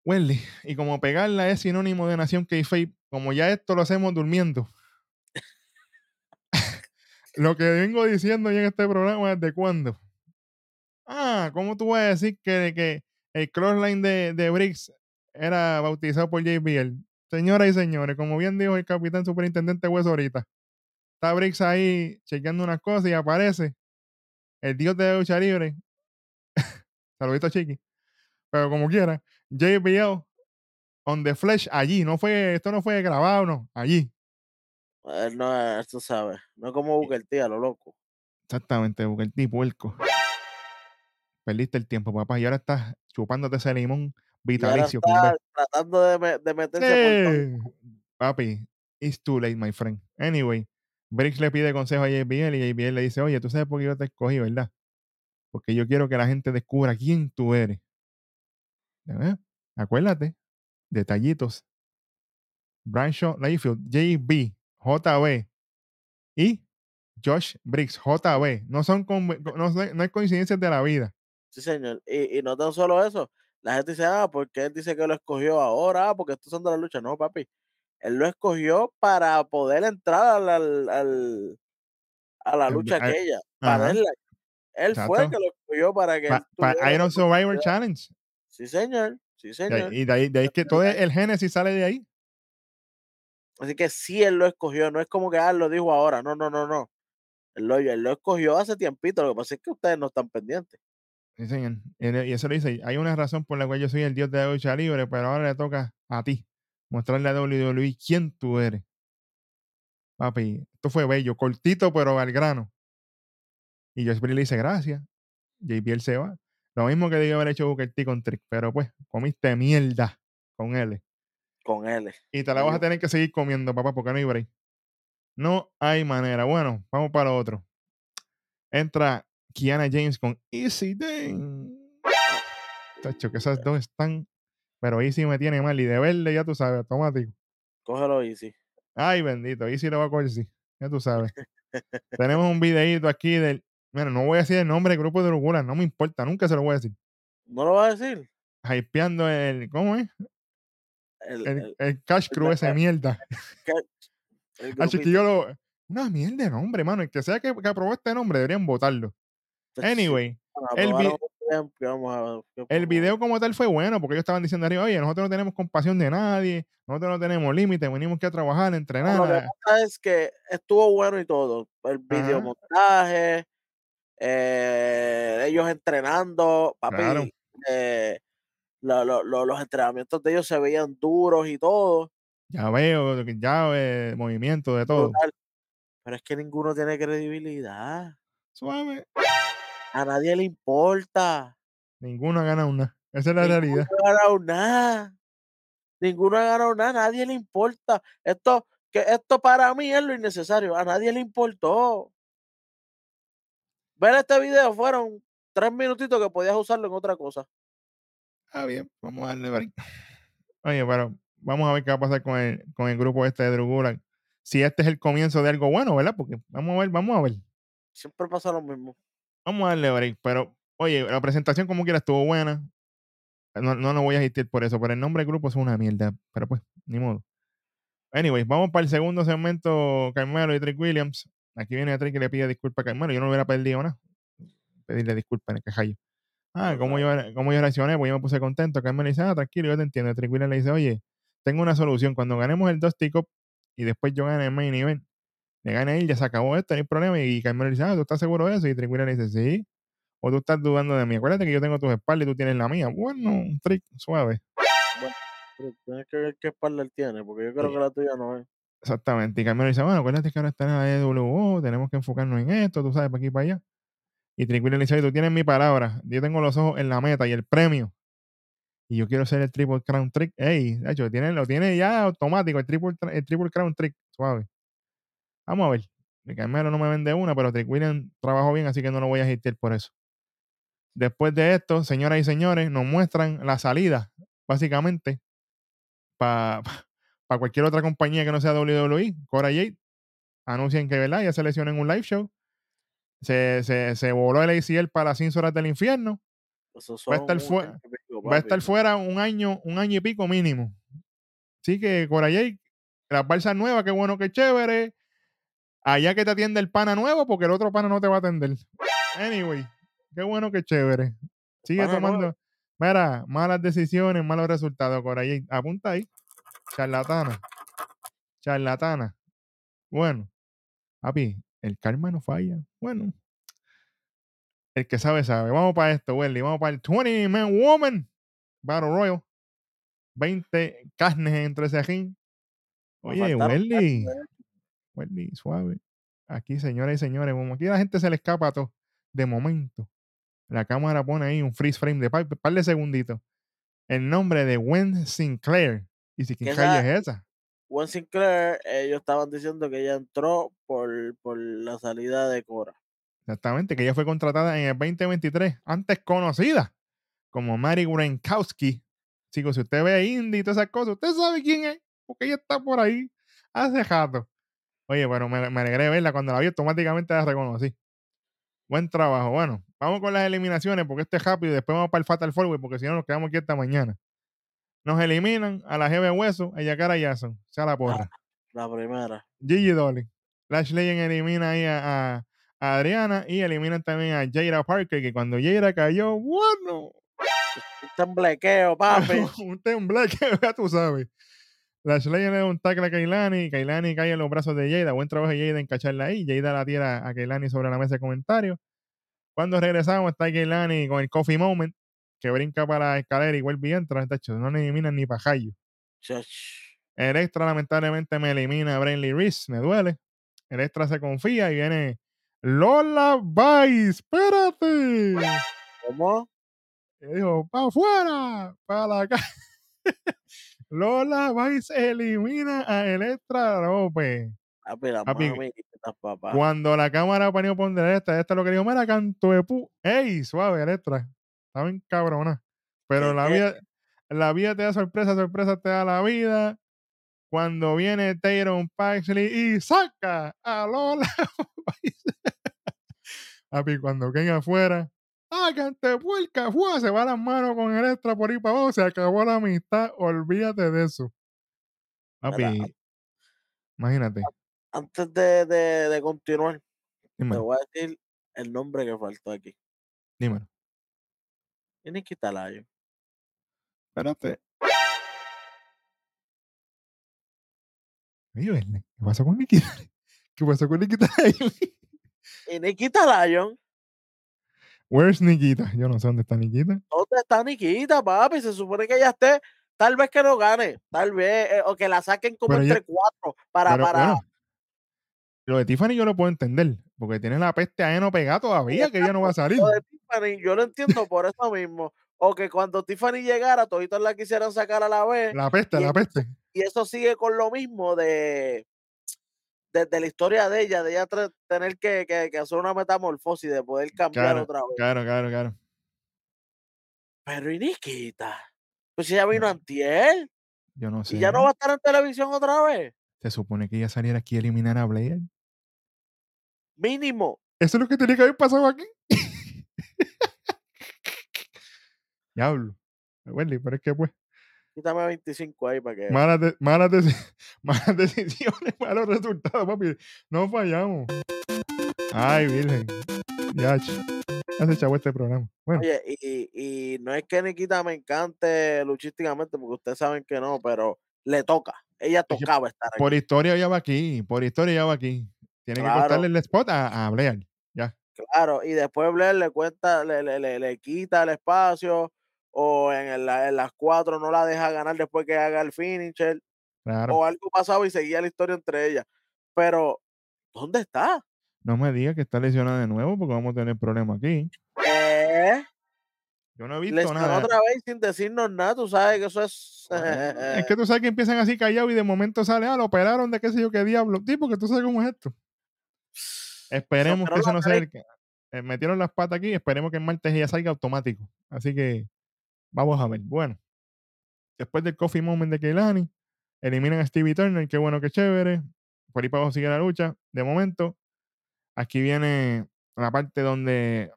Welly, y como pegarla es sinónimo de nación k como ya esto lo hacemos durmiendo. lo que vengo diciendo ya en este programa desde cuándo. Ah, ¿cómo tú vas a decir que, que el crossline de, de Briggs era bautizado por JBL? Señoras y señores, como bien dijo el capitán superintendente Hueso ahorita, está Briggs ahí chequeando unas cosas y aparece el dios de la lucha libre. Saludito Chiqui. Pero como quiera, JBL on the flesh allí. No fue, esto no fue grabado, no, allí. Él no tú sabes, no es como Booker T, a lo loco. Exactamente, el tipo puerco. Perdiste el tiempo, papá, y ahora estás chupándote ese limón Y ahora vitalicio. está tratando de, de meterse por. Sí. Papi, it's too late, my friend. Anyway, Briggs le pide consejo a JBL y JBL le dice, oye, tú sabes por qué yo te escogí, ¿verdad? Porque yo quiero que la gente descubra quién tú eres. ¿Eh? Acuérdate, detallitos. Branshaw Layfield, JB, JB y Josh Briggs, JB. No son con- no, no hay coincidencias de la vida. Sí, señor. Y, y no tan solo eso. La gente dice, ah, porque él dice que lo escogió ahora, ah, porque estos son de la lucha. No, papi. Él lo escogió para poder entrar al, al- a la lucha aquella. Para él, él fue el que lo escogió para que él Pa- pa- tuviera Iron Survivor. Challenge. Sí, señor. Sí, señor. y de ahí, de ahí que todo el génesis sale de ahí. Así que sí, él lo escogió. No es como que ah, él lo dijo ahora. No, no, no, no. Él lo, él lo escogió hace tiempito. Lo que pasa es que ustedes no están pendientes. Sí, señor. Y eso le dice, hay una razón por la cual yo soy el dios de la lucha libre, pero ahora le toca a ti mostrarle a WWE quién tú eres. Papi, esto fue bello, cortito pero al grano. Y Briggs le dice, gracias. JBL se va. Lo mismo que debió haber hecho Booker T con Trick, pero pues, comiste mierda con él. Con él. Y te la vas a tener que seguir comiendo, papá, porque no hay break. No hay manera. Bueno, vamos para otro. Entra Kiana James con Easy Day. Tacho, que esas dos están. Pero Easy me tiene mal. Y de verle, ya tú sabes, automático. Cógelo easy. Ay, bendito. Easy lo va a coger, sí. Ya tú sabes. Tenemos un videíto aquí del. Mira, no voy a decir el nombre del grupo de locura, no me importa, nunca se lo voy a decir. ¿No lo va a decir? Hypeando el. ¿Cómo es? El, El, el, el Cash Crew, ese mierda. Al grupito. chiquillo lo. Una mierda de nombre, mano. El que sea que, que aprobó este nombre, deberían votarlo. Pues Anyway, el vi- video como tal fue bueno porque ellos estaban diciendo arriba, oye, nosotros no tenemos compasión de nadie, nosotros no tenemos límites, venimos aquí a trabajar, a entrenar. Lo que pasa es que estuvo bueno y todo. El videomontaje, eh, ellos entrenando, papi. Claro. eh, lo- lo- lo- los entrenamientos de ellos se veían duros y todo. Ya veo, ya eh, movimiento de todo. Pero es que ninguno tiene credibilidad. Suave. A nadie le importa. Ninguno ha ganado nada. Esa es la Ninguno realidad. ha ganado nada. Ninguno ha ganado nada. A nadie le importa. Esto, que esto para mí es lo innecesario. A nadie le importó. Ver este video fueron tres minutitos que podías usarlo en otra cosa. Ah, bien, vamos a darle break. Oye, pero vamos a ver qué va a pasar con el, con el grupo este de Drew Gulak. Si este es el comienzo de algo bueno, ¿verdad? Porque vamos a ver, vamos a ver. Siempre pasa lo mismo. Vamos a darle break. Pero, oye, la presentación como quiera estuvo buena. No, no lo voy a asistir por eso, pero el nombre del grupo es una mierda. Pero pues, ni modo. Anyways, vamos para el segundo segmento, Carmelo y Trick Williams. Aquí viene Trick y le pide disculpas a Carmelo. Yo no hubiera perdido nada. Pedirle disculpas en el quejallo. Ah, ¿cómo yo, ¿cómo yo reaccioné? Pues yo me puse contento. Carmelo dice, ah, tranquilo, yo te entiendo. Trick Williams le dice, oye, tengo una solución. Cuando ganemos el Dusty Cup y después yo gane el main event, le gane él, ya se acabó esto, no hay problema. Y Carmelo dice, ah, ¿tú estás seguro de eso? Y Trick Williams le dice, sí. O tú estás dudando de mí. Acuérdate que yo tengo tus espaldas y tú tienes la mía. Bueno, Trick, suave. Pero tienes que ver qué espalda él tiene, porque yo creo Sí. que la tuya no es. Exactamente. Y Carmelo dice, bueno, acuérdate que ahora está en la EWO, tenemos que enfocarnos en esto, tú sabes, para aquí y para allá. Y Trick Williams le dice, tú tienes mi palabra, yo tengo los ojos en la meta y el premio. Y yo quiero ser el Triple Crown Trick. Ey, de hecho, tiene, lo tiene ya automático, el Triple, el triple Crown Trick, suave. Vamos a ver. El Carmelo no me vende una, pero Trick Williams trabajó bien, así que no lo voy a asistir por eso. Después de esto, señoras y señores, nos muestran la salida, básicamente, para cualquier otra compañía que no sea WWE. Cora Jade anuncian que, ¿verdad? Ya se lesionó en un live show. Se, se, se voló el ACL para las 100 horas del infierno. Va a estar un fue- año y pico, Va a estar fuera un año, un año y pico mínimo. Así que Cora Jade, las balsas nuevas, qué bueno, qué chévere. Allá que te atiende el pana nuevo, porque el otro pana no te va a atender. Anyway, qué bueno, qué chévere. Sigue pana nuevo. tomando. Mira, malas decisiones, malos resultados, Cora Jade. Apunta ahí. Charlatana. Charlatana. Bueno, papi, el karma no falla. Bueno, el que sabe, sabe. Vamos para esto, Welly. Vamos para el 20 Man Woman Battle Royal. 20 carnes entre. Me Oye, Welly. Carnes, Welly, suave. Aquí, señoras y señores, como aquí a la gente se le escapa todo. De momento, la cámara pone ahí un freeze frame de par, par de segunditos. El nombre de Gwen Sinclair. Y si quién calle es esa. Gwen Sinclair, ellos estaban diciendo que ella entró por, por la salida de Cora. Exactamente, que ella fue contratada en el 2023, antes conocida como Mary Wrenkowski. Chicos, si usted ve indie y todas esas cosas, usted sabe quién es, porque ella está por ahí hace rato. Oye, pero me, me alegré de verla. Cuando la vi, automáticamente la reconocí. Buen trabajo. Bueno, vamos con las eliminaciones, porque este es rápido y después vamos para el Fatal Four, Way, porque si no nos quedamos aquí esta mañana. Nos eliminan a la Jeve Hueso, a Yakara Jason, sea la porra. La primera. Gigi Dolly. Lash Legend elimina ahí a, a- a Adriana y eliminan también a Jaira Parker, que cuando Jaira cayó, bueno, Un temblequeo, papi. un tembleque, ya tú sabes. Lash Legend le da un tackle a Kailani Kailani cae en los brazos de Jada. Buen trabajo de Jada en cacharla ahí. Jada la tira a Kailani sobre la mesa de comentarios. Cuando regresamos está Kailani con el coffee moment, que brinca para la escalera y vuelve y entra. Tacho, no le eliminan ni pajayo. Chach. El extra lamentablemente me elimina a Brainley Reese, me duele. El extra se confía y viene Lola Vice, espérate. ¿Cómo? Y dijo, para afuera, para la calle. Lola Vice elimina a Electra López. Papi, las Papi, mamitas, papá. Cuando la cámara ponía poner esta, esta lo que dijo, mira, canto de pu. ¡Ey, suave, Electra! Está bien cabrona. Pero ¿Qué, la vida, la vida te da sorpresa, sorpresa te da la vida. Cuando viene Tyron Paxley y saca a Lola. Vice. Papi, cuando caen afuera, ¡sácate, puerca! ¡Fua! Se va las manos con Electra por ahí para abajo, se acabó la amistad, olvídate de eso. Papi, Mira, imagínate. Antes de, de, de continuar, te voy a decir el nombre que faltó aquí. dímelo. Y Nikita Layo. Espérate. ¿qué pasó con Nikita? ¿Qué pasó con Nikita? Y Nikita Lyon, Where's Nikita? Yo no sé dónde está Nikita. ¿dónde está Nikita, papi? Se supone que ella esté, tal vez que no gane, tal vez, eh, o que la saquen como Pero ella- entre cuatro para, Pero para, bueno, lo de Tiffany yo lo puedo entender. Porque tiene la peste a heno pegada todavía, que ella no va a salir. Lo de Tiffany, yo lo entiendo por eso mismo. O que cuando Tiffany llegara, toditos la quisieran sacar a la vez. La peste, la peste. Y eso sigue con lo mismo de desde la historia de ella, de ella tener que, que- que hacer una metamorfosis, de poder cambiar Claro, otra vez. claro, claro, claro. Pero y Nikita, pues si ella vino No. antier Yo no sé. y ya no va a estar en televisión otra vez, Se supone que ella saliera aquí a eliminar a Blair. mínimo. Eso es lo que tenía que haber pasado aquí. Diablo. Wendy, pero es que pues, Quítame 25 ahí para que. malas, de- malas, malas decisiones, malos resultados, papi. No fallamos. Ay, virgen. Ya, ch- ya se echó este programa. Bueno, Oye, y, y no es que Nikita me encante luchísticamente, porque ustedes saben que no, pero le toca. Ella tocaba estar aquí. por historia ya va aquí. Por historia ya va aquí. Tiene que cortarle el spot a, a Blair. Ya. Claro, y después Blair le cuenta, le, le, le, le quita el espacio, o en, el- en las cuatro no la deja ganar después que haga el finisher, Claro. o algo pasaba y seguía la historia entre ellas. Pero, ¿dónde está? No me digas que está lesionada de nuevo porque vamos a tener problemas aquí. ¿Eh? Yo no he visto Lesionó nada. otra vez sin decirnos nada, tú sabes que eso es... Es que tú sabes que empiezan así callados y de momento sale, ah, lo operaron de qué sé yo qué diablo. Sí, porque tú sabes cómo es esto. Esperemos que eso la no sea el que- eh, metieron las patas aquí, esperemos que el martes ya salga automático. Así que vamos a ver. Bueno, después del coffee moment de Keilani, eliminan a Stevie Turner, qué bueno, qué chévere. Por ahí para abajo sigue la lucha. De momento, aquí viene la parte donde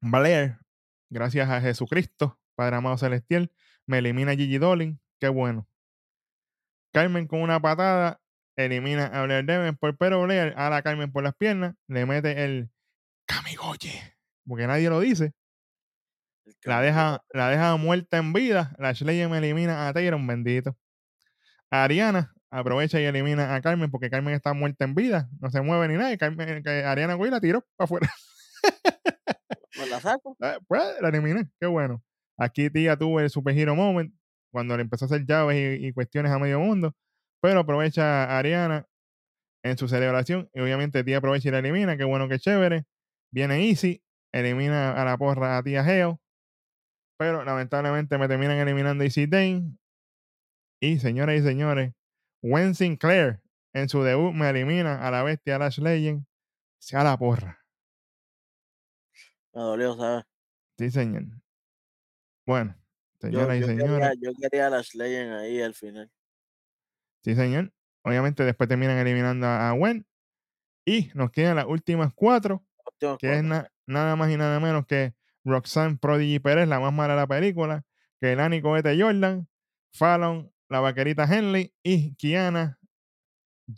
Blair, gracias a Jesucristo, Padre amado celestial, me elimina a Gigi Dolin, qué bueno. Carmen con una patada elimina a Blair Davenport, pero Blair a la Carmen por las piernas, le mete el Kamigoye, porque nadie lo dice. La deja, la deja muerta en vida. La me elimina a Tyron, bendito. Ariana aprovecha y elimina a Carmen porque Carmen está muerta en vida, no se mueve ni nada. y Carmen, que Ariana güey, la tiró para afuera. ¿Me la saco? Ah, Pues la eliminé, qué bueno. Aquí tía tuvo el super hero moment cuando le empezó a hacer llaves y, y cuestiones a medio mundo, pero aprovecha a Ariana en su celebración y obviamente tía aprovecha y la elimina, qué bueno, qué chévere. Viene Easy, elimina a la porra a tía Geo, pero lamentablemente me terminan eliminando Easy Dane. Y señoras y señores, Gwen Sinclair en su debut me elimina a la bestia Lash Legend, sea la porra. Me dolió, ¿sabes? Sí, señor. Bueno, Yo, señoras y señores. quería, yo quería a Lash Legend ahí al final. Sí, señor. Obviamente después terminan eliminando a, a Gwen. Y nos quedan las últimas cuatro, que es na- nada más y nada menos que Roxanne Prodigy Pérez, la más mala de la película, que Lani Cohete Jordan, Fallon, la vaquerita Henley y Kiana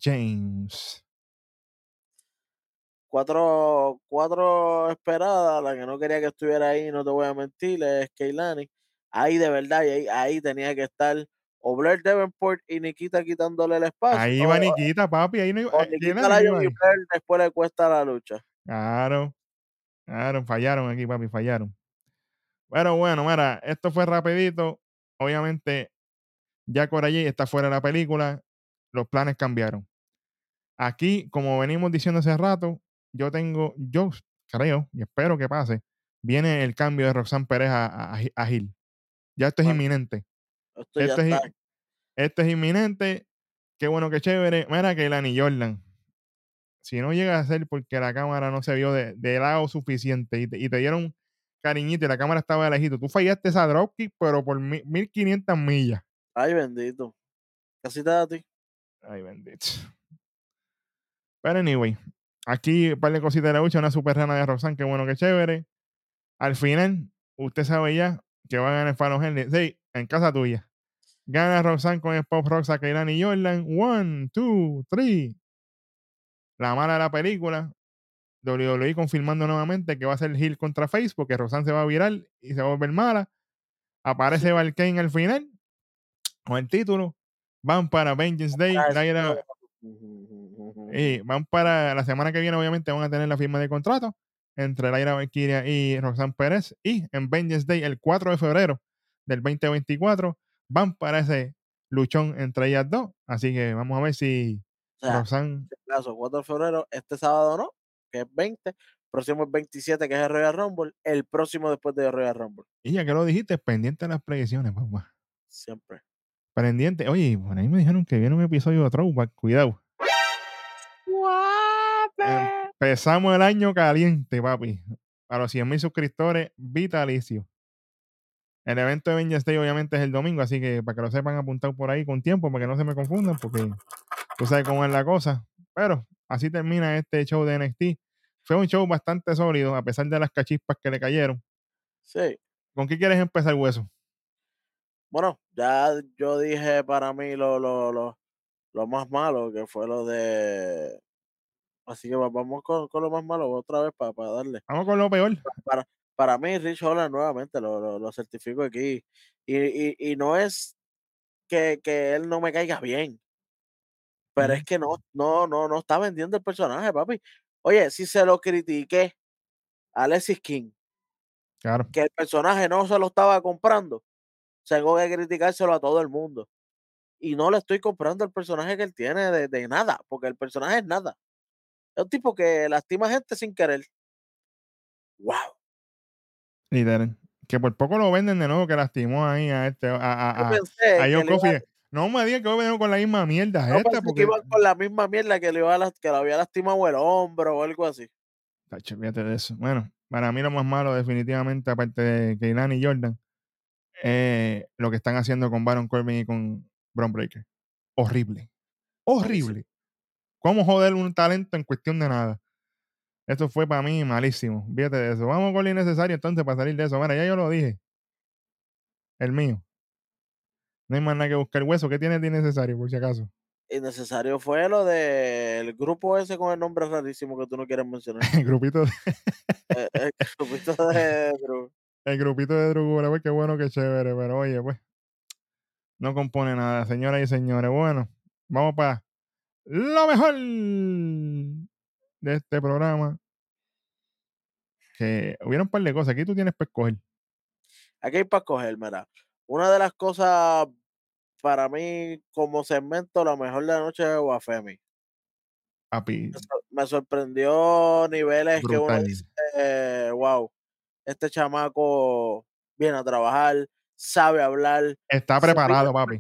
James. cuatro, cuatro esperadas, la que no quería que estuviera ahí, no te voy a mentir, es Keilani. Ahí de verdad, y ahí, ahí tenía que estar o Blair Davenport y Nikita quitándole el espacio. Ahí iba Nikita, papi. Ahí no iba, o eh, Nikita y. Blair después le cuesta la lucha. Claro, claro, fallaron aquí, papi, fallaron. Pero bueno, mira, esto fue rapidito. Obviamente, ya allí está fuera de la película, los planes cambiaron. Aquí, como venimos diciendo hace rato, yo tengo, yo creo y espero que pase, viene el cambio de Roxanne Pérez a, a, a Gil. Ya esto es Bueno, inminente. Esto es, es inminente. Qué bueno, qué chévere. Mira que Lani Jordan. Si no llega a ser porque la cámara no se vio de, de lado suficiente y te, y te dieron cariñito y la cámara estaba de lejito, tú fallaste esa dropkick, pero por mi- 1500 millas. Ay, bendito. Casi te da a ti. Ay, bendito. Pero anyway, aquí un par de cositas de la lucha, una super rana de Roxanne, qué bueno, qué chévere. Al final, usted sabe ya que va a ganar Fallon Henley. Sí, en casa tuya. Gana Roxanne con el Pop Rocks a Kailani Jordan. One, two, three. La mala de la película. WWE confirmando nuevamente que va a ser Hill contra Face porque Roxanne se va a virar y se va a volver mala. Aparece Valkane al final con el título. Van para Vengeance Day. Ah, y van para la semana que viene, obviamente, van a tener la firma de contrato entre Laira Valkyria y Roxanne Pérez. Y en Vengeance Day, el 4 de febrero del 2024, van para ese luchón entre ellas dos. Así que vamos a ver si O sea, Roxanne. en este caso, 4 de febrero, este sábado no, que es 20, próximo es 27, que es el Royal Rumble, el próximo después de Royal Rumble, Y ya que lo dijiste, pendiente de las predicciones, papá. siempre. Pendiente. Oye, por ahí me dijeron que viene un episodio de Throwback. Cuidado. Empezamos el año caliente, papi. A los 100 mil suscriptores, vitalicio. El evento de Day obviamente es el domingo, así que para que lo sepan apuntar por ahí con tiempo, para que no se me confundan, porque tú sabes cómo es la cosa. Pero así termina este show de NXT. Fue un show bastante sólido, a pesar de las cachispas que le cayeron. Sí. ¿Con qué quieres empezar, hueso? Bueno, ya yo dije para mí lo, lo, lo, lo más malo, que fue lo de... Así que va- vamos con, con lo más malo otra vez para, darle. Vamos con lo peor. Para, para mí, Rich Holland nuevamente lo, lo, lo certifico aquí. Y, y, y no es que, que él no me caiga bien, pero es que no, no, no, no está vendiendo el personaje, papi. Oye, si se lo critiqué a Alexis King, Claro. que el personaje no se lo estaba comprando, tengo que criticárselo a todo el mundo. Y no le estoy comprando el personaje que él tiene de, de nada, porque el personaje es nada. Es un tipo que lastima gente sin querer. ¡Wow! Literal. Que por poco lo venden de nuevo, que lastimó ahí a este, a, a, a, pensé a Coffey. No me digas que a venir con la misma mierda esta, porque. iban con la misma mierda que le, iba a que le había lastimado el hombro o algo así. Tacho, fíjate de eso. Bueno, para mí lo más malo, definitivamente, aparte de Keilani y Jordan, es lo que están haciendo con Baron Corbin y con Braun Breaker. Horrible. Horrible. ¿Cómo joder un talento en cuestión de nada? Esto fue para mí malísimo. Fíjate de eso. Vamos con lo innecesario entonces para salir de eso. Bueno, ya yo lo dije. El mío. No hay más nada que buscar. Hueso, ¿qué tiene de innecesario, por si acaso? Innecesario fue lo del grupo ese con el nombre rarísimo que tú no quieres mencionar. El grupito, de- Eh, el grupito de Drew. el grupito de Drugura, pues qué bueno, qué chévere. Pero oye, pues. No compone nada, señoras y señores. Bueno, vamos para lo mejor de este programa. Que hubieron un par de cosas. Aquí tú tienes para escoger. Aquí hay para escoger, mira. Una de las cosas para mí como segmento, la mejor de la noche es Wafemi. Papi, Me, sor- me sorprendió niveles que uno brutal. dice, eh, wow, este chamaco viene a trabajar, sabe hablar, Está preparado, papi.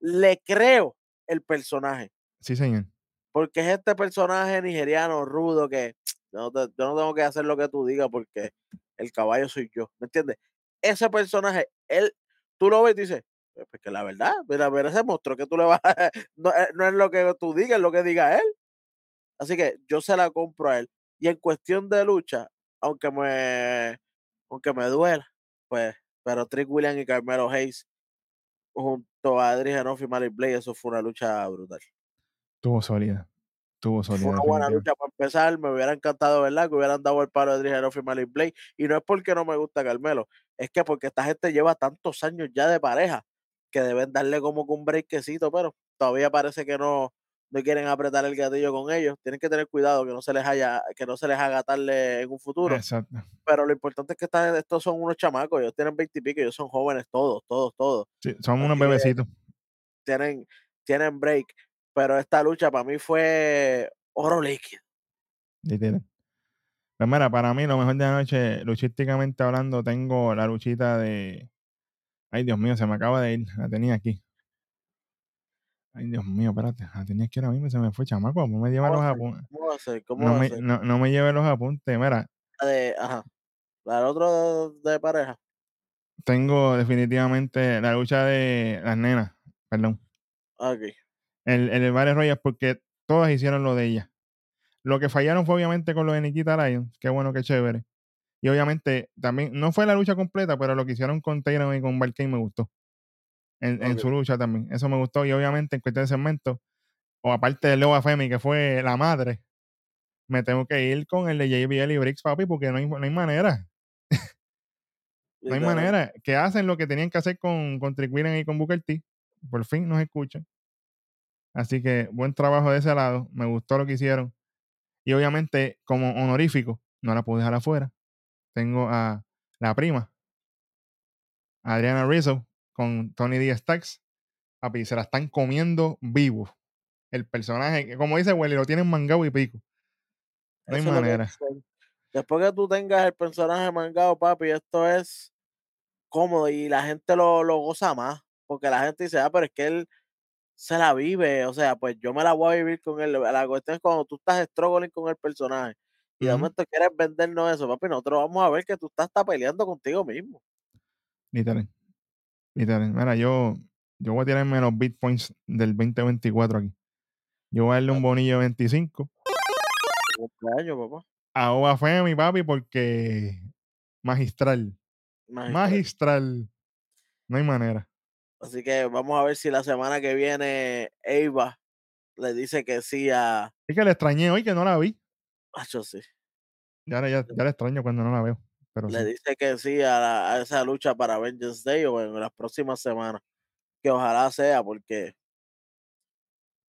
le creo el personaje, Sí, señor. porque es este personaje nigeriano rudo que yo no, te- yo no tengo que hacer lo que tú digas porque el caballo soy yo, ¿me entiendes? Ese personaje, él, tú lo ves y dices, "Pues, pues que la verdad, mira, mira ese monstruo que tú le vas a... No, eh, no es lo que tú digas, es lo que diga él. Así que yo se la compro a él. Y en cuestión de lucha, aunque me, aunque me duela, pues, pero Trick William y Carmelo Hayes junto a Adri Genoff y Malik Blade, eso fue una lucha brutal. Tuvo sólida. Tuvo Fue sólida. una buena lucha para empezar. Me hubiera encantado, ¿verdad? Que hubieran dado el palo de Adri Genoff y Malik Blade. Y no es porque no me gusta Carmelo, es que porque esta gente lleva tantos años ya de pareja que deben darle como que un breakcito, pero todavía parece que no, no quieren apretar el gatillo con ellos. Tienen que tener cuidado que no se les haya, que no se les haga tarde en un futuro. Exacto. Pero lo importante es que esta- estos son unos chamacos, ellos tienen 20 y pico, ellos son jóvenes todos, todos, todos. Sí, son unos Así bebecitos. Tienen, tienen break. Pero esta lucha para mí fue oro líquido. Literal. Pues mira, para mí lo mejor de la noche, luchísticamente hablando, tengo la luchita de. Ay, Dios mío, se me acaba de ir. La tenía aquí. Ay, Dios mío, espérate. La tenía aquí ahora mismo y se me fue, chamaco. No me lleva ¿Cómo los apuntes. ¿Cómo va a ser? ¿Cómo No va a me, ser? no, no me lleve los apuntes. Mira, La de, ajá. La del otro de, de pareja. tengo definitivamente la lucha de las nenas. Perdón. Aquí. El, el Vale Royals, porque todas hicieron lo de ella. Lo que fallaron fue obviamente con lo de Nikita Lyons. Qué bueno, qué chévere. Y obviamente también, no fue la lucha completa, pero lo que hicieron con Taylor y con Barkane me gustó. En, en su lucha también. Eso me gustó. Y obviamente en cuestión de segmento, o aparte de Leo Femi, que fue la madre, me tengo que ir con el de JBL y Briggs, papi, porque no hay, no hay manera. No hay manera. Que hacen lo que tenían que hacer con, con Trick y con Booker T. Por fin nos escuchan. Así que buen trabajo de ese lado. Me gustó lo que hicieron. Y obviamente, como honorífico, no la puedo dejar afuera. Tengo a la prima, Adriana Rizzo, con Tony D. Stacks. Papi, se la están comiendo vivo. El personaje, como dice Welly, lo tienen mangado y pico. No hay Eso que manera. Después que tú tengas el personaje mangado, papi, esto es cómodo y la gente lo, lo goza más. Porque la gente dice, ah, pero es que él se la vive. O sea, pues yo me la voy a vivir con él. La cuestión es cuando tú estás struggling con el personaje y de momento quieres vendernos eso, papi, nosotros vamos a ver que tú estás hasta peleando contigo mismo. Literal. Literal. Mira, yo, yo voy a tirarme los bitpoints del 2024 aquí. Yo voy a darle un bonillo de 25 Cumpleaños, papá. a Oba Femi, papi, porque magistral. Magistral. Magistral. No hay manera. Así que vamos a ver si la semana que viene Eva le dice que sí a. Es que le extrañé hoy que no la vi. Acho, sí. Ya, ya, ya la extraño cuando no la veo. Pero Le sí. dice que sí a, la- a esa lucha para Vengeance Day o en las próximas semanas. Que ojalá sea, porque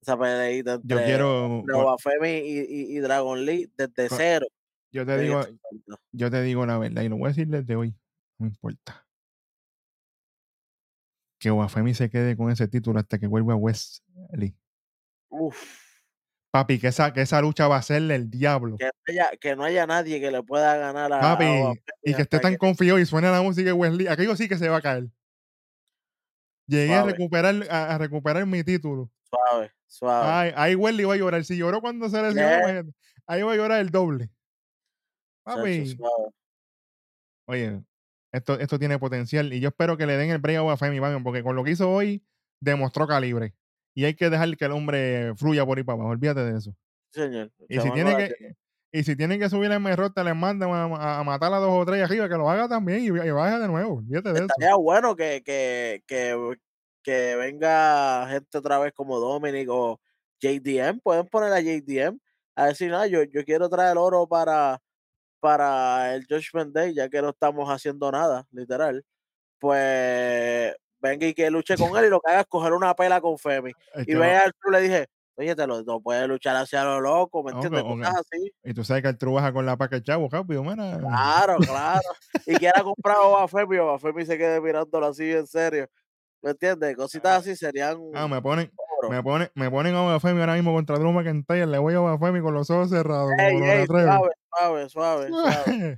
esa peleita entre, Yo quiero. Oba Femi y, y- y Dragon Lee desde cero. yo te digo, yo te digo la verdad, y lo voy a decir desde hoy. No importa. Que Femi se quede con ese título hasta que vuelva Wesley. Uf, Papi, que esa, que esa lucha va a serle el diablo. que, no haya, que no haya nadie que le pueda ganar a, Papi, y que esté tan que- confiado y suene la música de Wesley. Aquello sí que se va a caer. Llegué a recuperar, a, a recuperar mi título. suave, suave. Ay, ahí Wesley va a llorar. Si lloró cuando se lesionó, imagínate, ahí va a llorar el doble. Papi, suave. oye, esto, esto tiene potencial y yo espero que le den el break a Femi, papi, porque con lo que hizo hoy demostró calibre. Y hay que dejar que el hombre fluya por ahí para abajo. Olvídate de eso. Sí, señor. Y si tiene que, y si tienen que subir el merrote, les mandan a, matar a dos o tres arriba, que lo haga también y, y vaya de nuevo. Olvídate de eso. Bueno que, que, que, que venga gente otra vez como Dominic o JDM. Pueden poner a JDM a decir, no, yo, yo quiero traer oro para, para el Judgment Day, ya que no estamos haciendo nada, literal. Pues venga y que luche con él y lo que haga es coger una pela con Femi. Y que ve no- al tú le dije, oye, te lo, no puedes luchar hacia lo loco, ¿me entiendes? ok. Cosas así. y tú sabes que el baja con la paca chavo, rápido, mira. Claro, claro. Y quiera comprar a Femi, o Femi se quede mirándolo así en serio. ¿Me entiendes? Cositas así serían Ah, me ponen. Me ponen, me ponen a Obafemi ahora mismo contra Drew McIntyre. Le voy a Obafemi con los ojos cerrados. Ey, ey, suave, suave, suave, suave.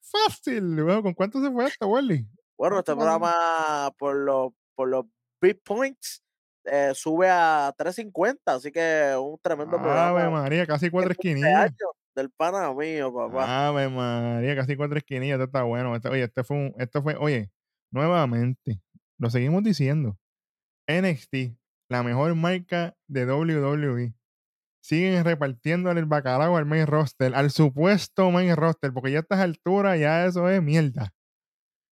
Fácil. Bueno, ¿Con cuánto se fue esto, Wally? Bueno, este programa por los, por los big points eh, sube a 350, así que un tremendo Ave programa. María, casi cuatro esquinillas. del pana mío, papá. Ave María, casi cuatro esquinillas. Esto está bueno. Este- oye, este fue un, esto fue, oye, nuevamente, lo seguimos diciendo. NXT, la mejor marca de WWE. Siguen repartiéndole el bacalao al main roster, al supuesto main roster, porque ya a estas alturas ya eso es mierda.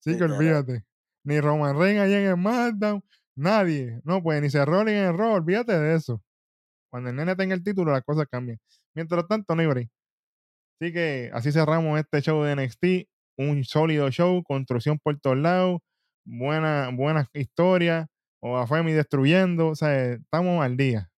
Así que olvídate. Ni Roman Reigns allá en el SmackDown, nadie. No, pues ni se Rollins en el Raw, olvídate de eso. Cuando el nene tenga el título, las cosas cambian. Mientras tanto, no hay break. Así que así cerramos este show de NXT. Un sólido show, construcción por todos lados, buena, buenas historias, o a Femi destruyendo, o sea, estamos al día.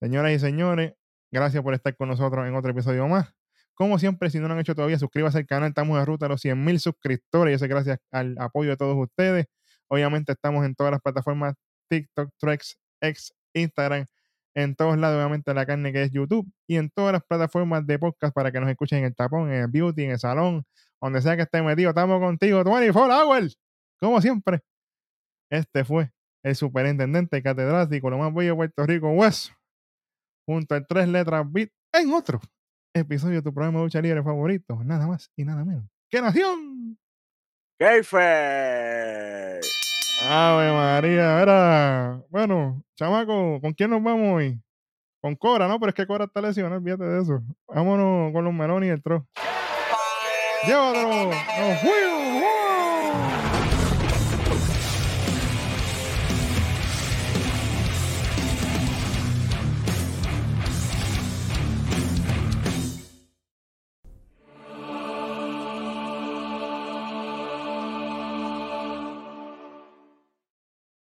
Señoras y señores, gracias por estar con nosotros en otro episodio más. Como siempre, si no lo han hecho todavía, suscríbase al canal. Estamos en ruta a los 100 mil suscriptores. Y eso es gracias al apoyo de todos ustedes. Obviamente estamos en todas las plataformas TikTok, Trex, X, Instagram, en todos lados, obviamente la carne que es YouTube y en todas las plataformas de podcast para que nos escuchen en el tapón, en el beauty, en el salón, donde sea que esté metido. Estamos contigo, 24 hours, como siempre. Este fue el superintendente catedrático, lo más bello de Puerto Rico, Hueso, junto al tres letras beat en otro episodio de tu programa de lucha libre favorito, nada más y nada menos. ¡Qué nación! Keifer. Ave María, era. Bueno, chamaco, ¿con quién nos vamos hoy? Con Cora, ¿no? Pero es que Cora está lesionada, olvídate de eso. Vámonos con los melones y el tro. ¡Llévatelo! ¡Nos fuimos!